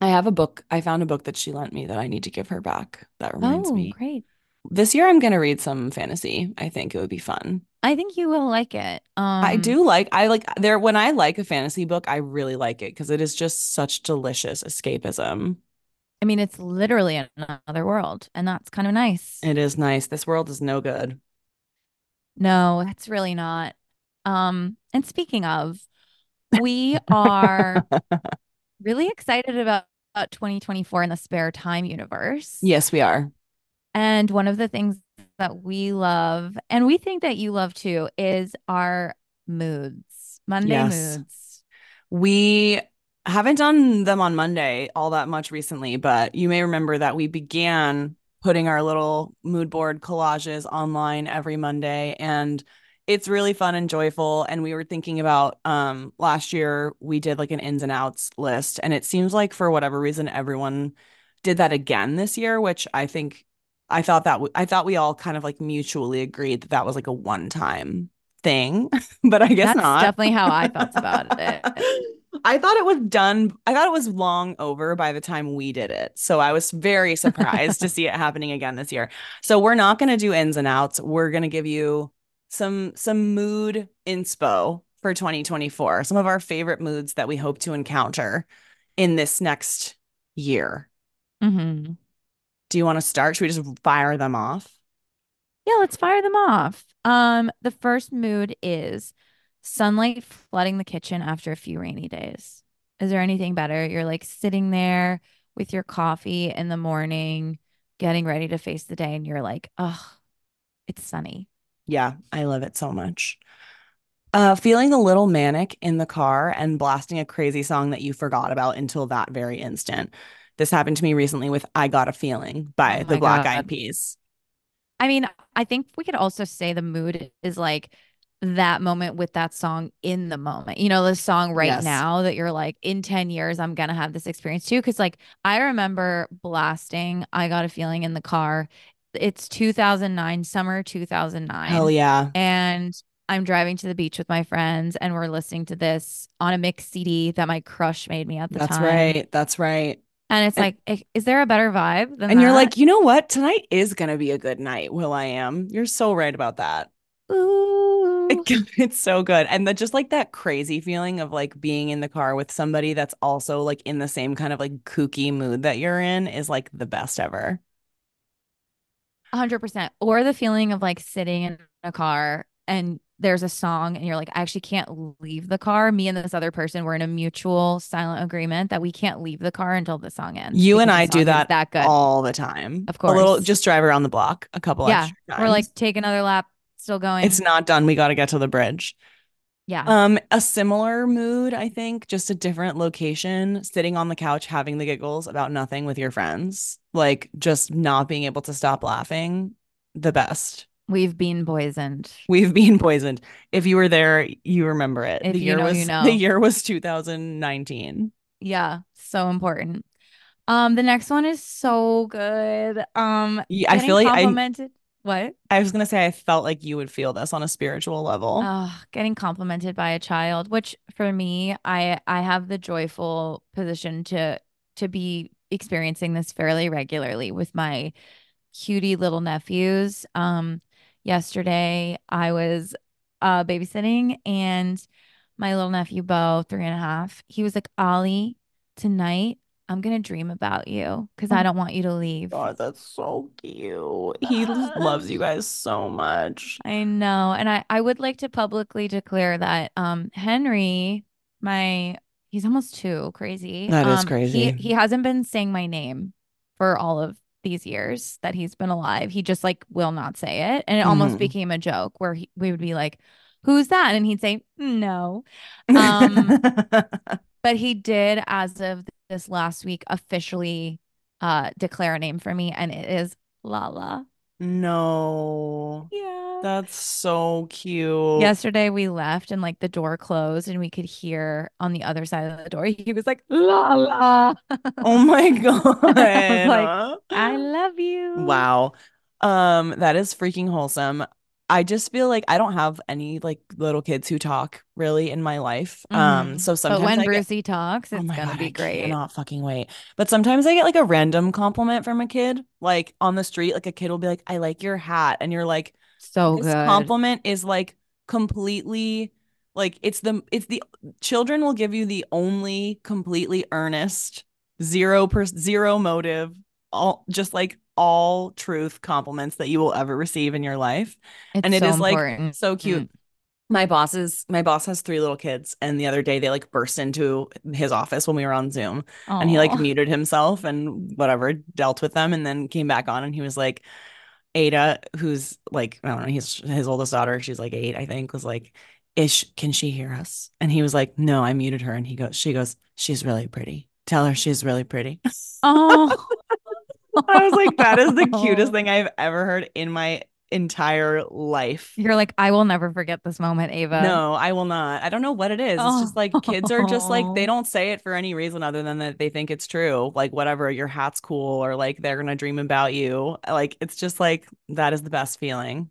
I have a book. I found a book that she lent me that I need to give her back. That reminds Oh, me. great. This year I'm gonna read some fantasy. I think it would be fun. I think you will like it. I Um, do like I like there when I like a fantasy book, I really like it because it is just such delicious escapism. I mean, it's literally another world, and that's kind of nice. It is nice. This world is no good. No, it's really not. Um, and speaking of, we are really excited about, about 2024 in the spare time universe. Yes, we are. And one of the things that we love, and we think that you love too, is our moods, Monday Yes. moods. We haven't done them on Monday all that much recently, but you may remember that we began putting our little mood board collages online every Monday and it's really fun and joyful. And we were thinking about um last year we did like an ins and outs list and it seems like for whatever reason everyone did that again this year, which I think I thought that w- I thought we all kind of like mutually agreed that that was like a one time thing, but I guess That's not. definitely how I felt about it. I thought it was done. I thought it was long over by the time we did it. So I was very surprised to see it happening again this year. So we're not going to do ins and outs. We're going to give you some some mood inspo for 2024. Some of our favorite moods that we hope to encounter in this next year. hmm Do you want to start? Should we just fire them off? Yeah, let's fire them off. Um, the first mood is sunlight flooding the kitchen after a few rainy days. Is there anything better? You're like sitting there with your coffee in the morning, getting ready to face the day, and you're like, oh, it's sunny. Yeah, I love it so much. Uh, feeling a little manic in the car and blasting a crazy song that you forgot about until that very instant. This happened to me recently with I Got a Feeling by Oh the Black Eyed Peas. I mean, I think we could also say the mood is like that moment with that song in the moment. You know, the song right Yes. now that you're like, in 10 years, I'm going to have this experience too. Cause like I remember blasting, I got a feeling in the car. It's 2009, summer 2009. Hell yeah. And I'm driving to the beach with my friends and we're listening to this on a mix CD that my crush made me at the That's time. That's right. That's right. And it's And- like, is there a better vibe than And you're like, you know what? Tonight is going to be a good night, will.i.am. You're so right about that. ooh. It's so good. And the just like that crazy feeling of like being in the car with somebody that's also like in the same kind of like kooky mood that you're in is like the best ever. hundred percent. Or the feeling of like sitting in a car and there's a song and you're like, I actually can't leave the car. Me and this other person were in a mutual silent agreement that we can't leave the car until the song ends. You and I do that that good. all the time. Of course. A little just drive around the block a couple yeah. times. like take another lap, still going. it's not done. We got to get to the bridge. yeah. Um, a similar mood, I think, just a different location, sitting on the couch having the giggles about nothing with your friends, like just not being able to stop laughing. The best. We've been poisoned. We've been poisoned. If you were there, you remember it. If the you year know, was you know. the year was 2019. Yeah. So important. Um, the next one is so good. Um, Yeah, I feel like I- complimented. What? I was gonna say I felt like you would feel this on a spiritual level. Oh, getting complimented by a child, which for me, I I have the joyful position to to be experiencing this fairly regularly with my cutie little nephews. Um, yesterday I was uh babysitting and my little nephew Bo, three and a half, he was like, Ollie, tonight I'm gonna dream about you because I don't want you to leave. God, that's so cute. He loves you guys so much. I know. And I, I would like to publicly declare that um Henry, my he's almost two, crazy. That is Um, crazy. He he hasn't been saying my name for all of these years that he's been alive. He just like will not say it. And it almost Mhm. became a joke where he, we would be like, Who's that? And he'd say, No. Um, But he did, as of this last week, officially uh declare a name for me, and it is Lala. no. Yeah. That's so cute. Yesterday we left and like the door closed and we could hear on the other side of the door he was like la la. Oh my God. like, I love you. Wow. Um, that is freaking wholesome. I just feel like I don't have any like little kids who talk really in my life. Um, Mhm. so But sometimes when I get- Brucey talks, Oh it's my gonna God, be I great. cannot fucking wait. But sometimes I get like a random compliment from a kid, like on the street, like a kid will be like, I like your hat. And you're like, So this good. compliment is like completely like it's the it's the children will give you the only completely earnest zero per zero motive all just like all truth compliments that you will ever receive in your life It's and it so is like important. so cute mm. my boss is my boss has three little kids and the other day they like burst into his office when we were on zoom and he like muted himself and whatever dealt with them and then came back on and he was like Ada who's like I don't know he's his oldest daughter she's like 8 I think was like is sh- can she hear us? And he was like no I muted her. And he goes she goes she's really pretty. Tell her she's really pretty. Oh. I was like that is the cutest thing I've ever heard in my entire life You're like, I will never forget this moment, Ava. no, I will not. I don't know what it is. It's just like kids are just like they Oh. don't say it for any reason other than that they think it's true. Like whatever, your hat's cool or like they're gonna dream about you. Like it's just like that is the best feeling.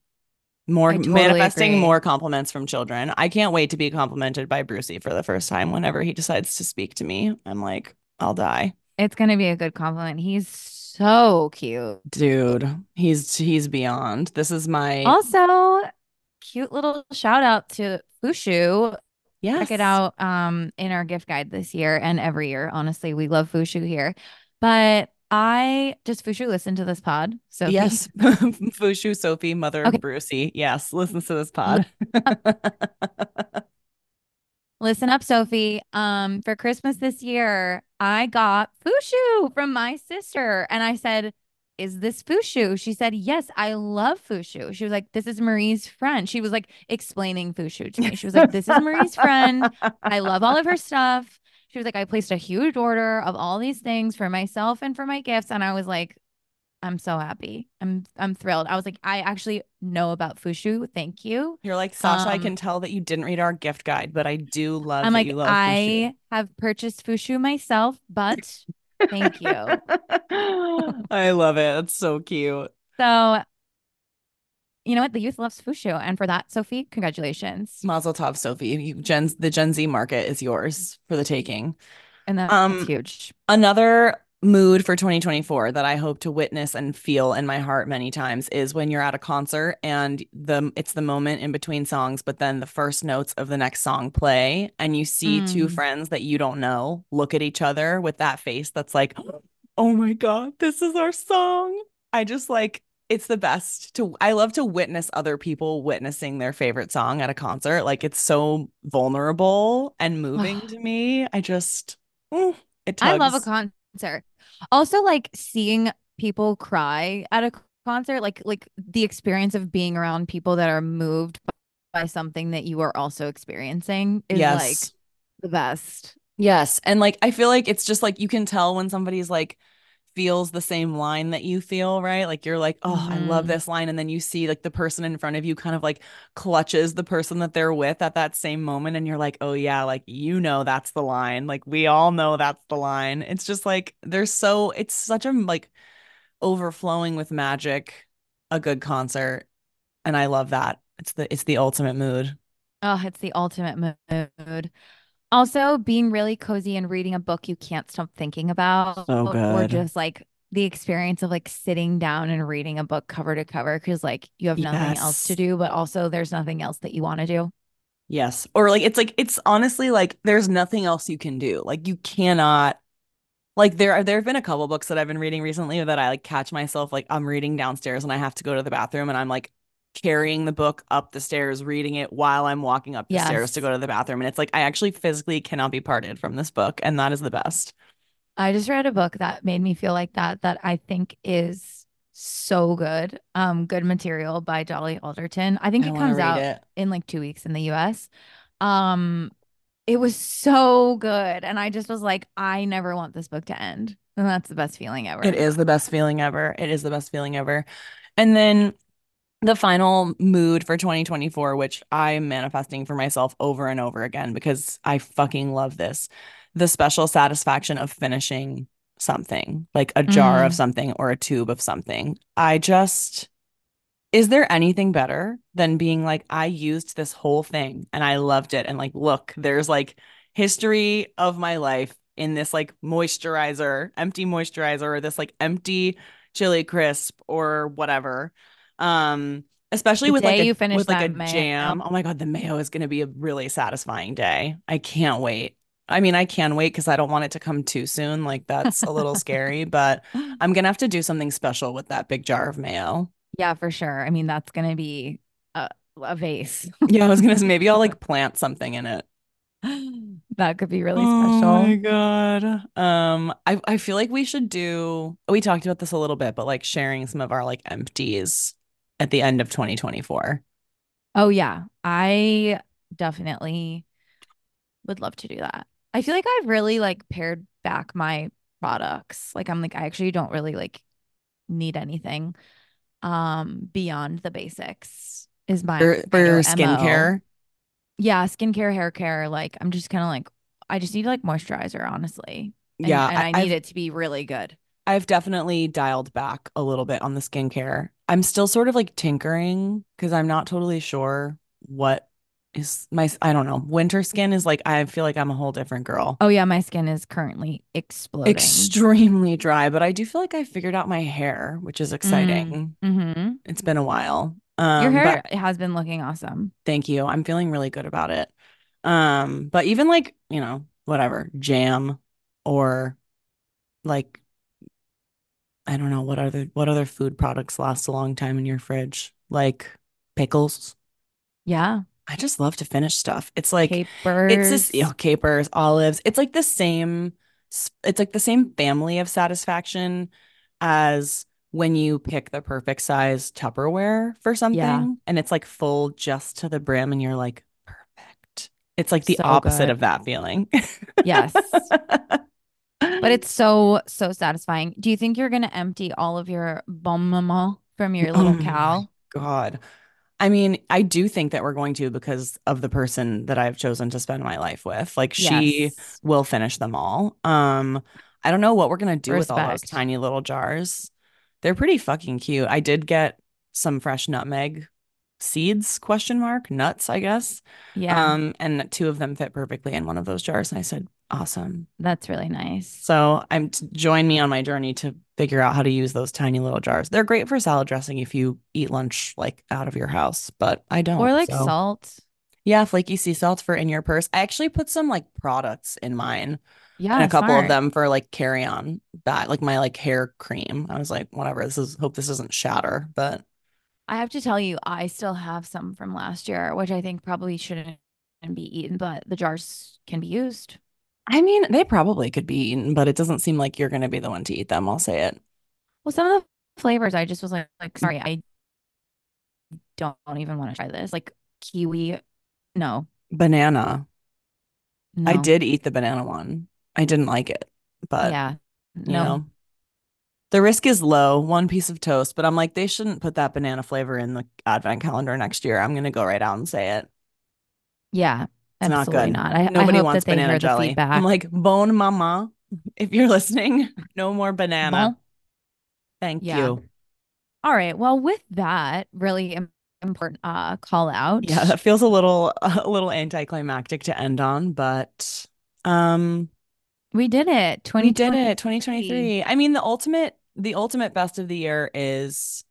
More totally manifesting agree. more compliments from children. I can't wait to be complimented by Brucey for the first time whenever he decides to speak to me. I'm like, I'll die. It's gonna be a good compliment. He's so cute. Dude, he's he's beyond. This is my Also, cute little shout out to Fushu. yes. Check it out um in our gift guide this year and every year. Honestly, we love Fushu here. But I does Fushu listen to this pod, So Yes. Fushu, Sophie, mother Okay. of Brucey. Yes, listens to this pod. Listen up, Sophie. Um, for Christmas this year, I got Fushu from my sister, and I said, "Is this Fushu?" She said, "Yes, I love Fushu." She was like, "This is Marie's friend." She was like explaining Fushu to me. She was like, "This is Marie's friend. I love all of her stuff." She was like, "I placed a huge order of all these things for myself and for my gifts," and I was like, I'm so happy. I'm I'm thrilled. I was like, I actually know about Fushu. Thank you. You're like, Sasha, I Um, can tell that you didn't read our gift guide, but I do love I'm like, you love I have purchased Fushu myself, but thank you. I love it. It's so cute. So, you know what? The youth loves Fushu. And for that, Sophie, congratulations. Mazel tov, Sophie. You, Gen, the Gen Z market is yours for the taking. And that's Um, huge. Another mood for 2024 that I hope to witness and feel in my heart many times is when you're at a concert and the it's the moment in between songs, but then the first notes of the next song play and you see two Mm. friends that you don't know look at each other with that face that's like, "Oh my God, this is our song." I just like it's the best to I love to witness other people witnessing their favorite song at a concert. Like it's so vulnerable and moving to me. I just mm, it I love a concert. Also, like seeing people cry at a concert, like like the experience of being around people that are moved by something that you are also experiencing is like the best. Yes. And like I feel like it's just like you can tell when somebody's like feels the same line that you feel, right? Like you're like, "Oh, I love Mhm. this line." And then you see like the person in front of you kind of like clutches the person that they're with at that same moment and you're like, "Oh yeah, like you know that's the line. Like we all know that's the line." It's just like there's so it's such a like overflowing with magic a good concert and I love that. It's the it's the ultimate mood. Oh, it's the ultimate mood. Also, being really cozy and reading a book you can't stop thinking about, So or just like the experience of like sitting down and reading a book cover to cover because like you have nothing else to do, but also there's nothing else that you want to do. Yes. Or like it's like it's honestly like there's nothing else you can do. Like you cannot like there are there have been a couple books that I've been reading recently that I like catch myself like I'm reading downstairs and I have to go to the bathroom and I'm like carrying the book up the stairs, reading it while I'm walking up the stairs to go to the bathroom. And it's like I actually physically cannot be parted from this book, and that is the best. I just read a book that made me feel like that, that I think is so good. Um, Good Material by Dolly Alderton. I think I it comes out it. in like two weeks in the US. Um, it was so good. And I just was like, I never want this book to end. And that's the best feeling ever. It is the best feeling ever. It is the best feeling ever. And then the final mood for 2024, which I'm manifesting for myself over and over again because I fucking love this. The special satisfaction of finishing something, like a jar of Mm, something or a tube of something. I just, is there anything better than being like, I used this whole thing and I loved it? And like, look, there's like history of my life in this like moisturizer, empty moisturizer, or this like empty chili crisp or whatever. Um, especially the with like a you finish with like a mayo. jam. Oh my God, the mayo is gonna be a really satisfying day. I can't wait. I mean, I can wait because I don't want it to come too soon. Like that's a little scary, but I'm gonna have to do something special with that big jar of mayo. Yeah, for sure. I mean, that's gonna be a, a vase. Yeah, I was gonna say maybe I'll like plant something in it. That could be really special. Oh my. God. Um, I I feel like we should do, we talked about this a little bit, but like sharing some of our like empties at the end of 2024. Oh yeah, I definitely would love to do that. I feel like I've really like pared back my products. Like I'm like I actually don't really like need anything um beyond the basics is my For for your skincare. Yeah, skincare, hair care, like I'm just kind of like I just need like moisturizer, honestly. And Yeah, and I, I need I've it to be really good. I've definitely dialed back a little bit on the skincare. I'm still sort of like tinkering because I'm not totally sure what is my, I don't know. Winter skin is like, I feel like I'm a whole different girl. Oh yeah, my skin is currently exploding. Extremely dry, but I do feel like I figured out my hair, which is Mm. exciting. hmm It's been a while. Your Um, hair but has been looking awesome. thank you. I'm feeling really good about it. Um, but even like, you know, whatever, jam or like I don't know what other what other food products last a long time in your fridge? Like pickles. Yeah. I just love to finish stuff. It's like capers. it's just you know, Capers. olives. It's like the same it's like the same family of satisfaction as when you pick the perfect size Tupperware for Yeah. something and it's like full just to the brim and you're like perfect. It's like the So opposite good. of that feeling. Yes. But it's so, so satisfying. Do you think you're going to empty all of your Bonne Maman from your Oh little my cow? God. I mean, I do think that we're going to because of the person that I've chosen to spend my life with. Like she Yes. will finish them all. Um, I don't know what we're gonna do with all those tiny little jars. They're pretty fucking cute. I did get some fresh nutmeg seeds, question mark, nuts, I guess. Yeah. Um, and two of them fit perfectly in one of those jars. And I said, awesome. That's really nice. So I'm join me on my journey to figure out how to use those tiny little jars. They're great for salad dressing if you eat lunch like out of your house, but I don't. Or like So salt. yeah, flaky sea salt for in your purse. I actually put some like products in mine Yeah, and a couple of them for like carry on bag, like my like hair cream. I was like, whatever, this is hope this doesn't shatter. But I have to tell you, I still have some from last year, which I think probably shouldn't be eaten, but the jars can be used. I mean, they probably could be eaten, but it doesn't seem like you're gonna be the one to eat them. I'll say it. Well, some of the flavors, I just was like, like, sorry, I don't even want to try this. Like kiwi, no, Banana. I did eat the banana one. I didn't like it, but Yeah, you no. know. The risk is low, one piece of toast, but I'm like, they shouldn't put that banana flavor in the advent calendar next year. I'm gonna go right out and say it. Yeah, It's not absolutely good. not. I, I Nobody hope wants that they banana hear the jelly. I'm like, Bonne Maman, if you're listening, no more banana. Bon. Thank Yeah. you. All right. Well, with that really important uh call out. Yeah, that feels a little a little anticlimactic to end on, but um We did it. we did it. 2023. I mean, the ultimate the ultimate best of the year is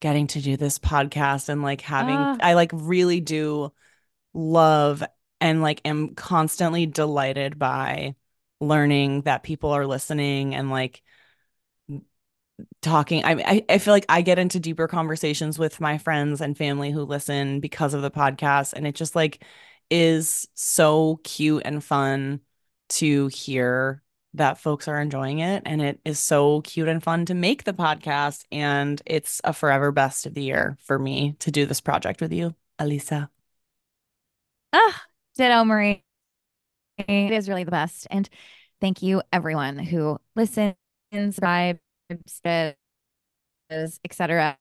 getting to do this podcast and like having Uh, I like really do love and like am constantly delighted by learning that people are listening and like talking. I, I feel like I get into deeper conversations with my friends and family who listen because of the podcast, and it just like is so cute and fun to hear that folks are enjoying it, and it is so cute and fun to make the podcast, and it's a forever best of the year for me to do this project with you, Alisa. ah, ditto, Marie. It is really the best. And thank you everyone who listens, subscribes, etc.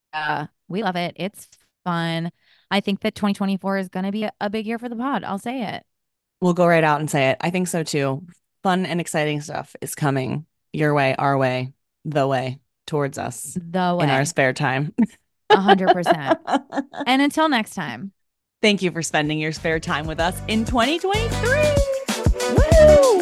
We love it. It's fun. I think that 2024 is going to be a, big year for the pod. I'll say it. We'll go right out and say it. I think so too. Fun and exciting stuff is coming your way, our way, the way towards us The way. in our spare time. A hundred percent. And until next time. Thank you for spending your spare time with us in 2023. Woo!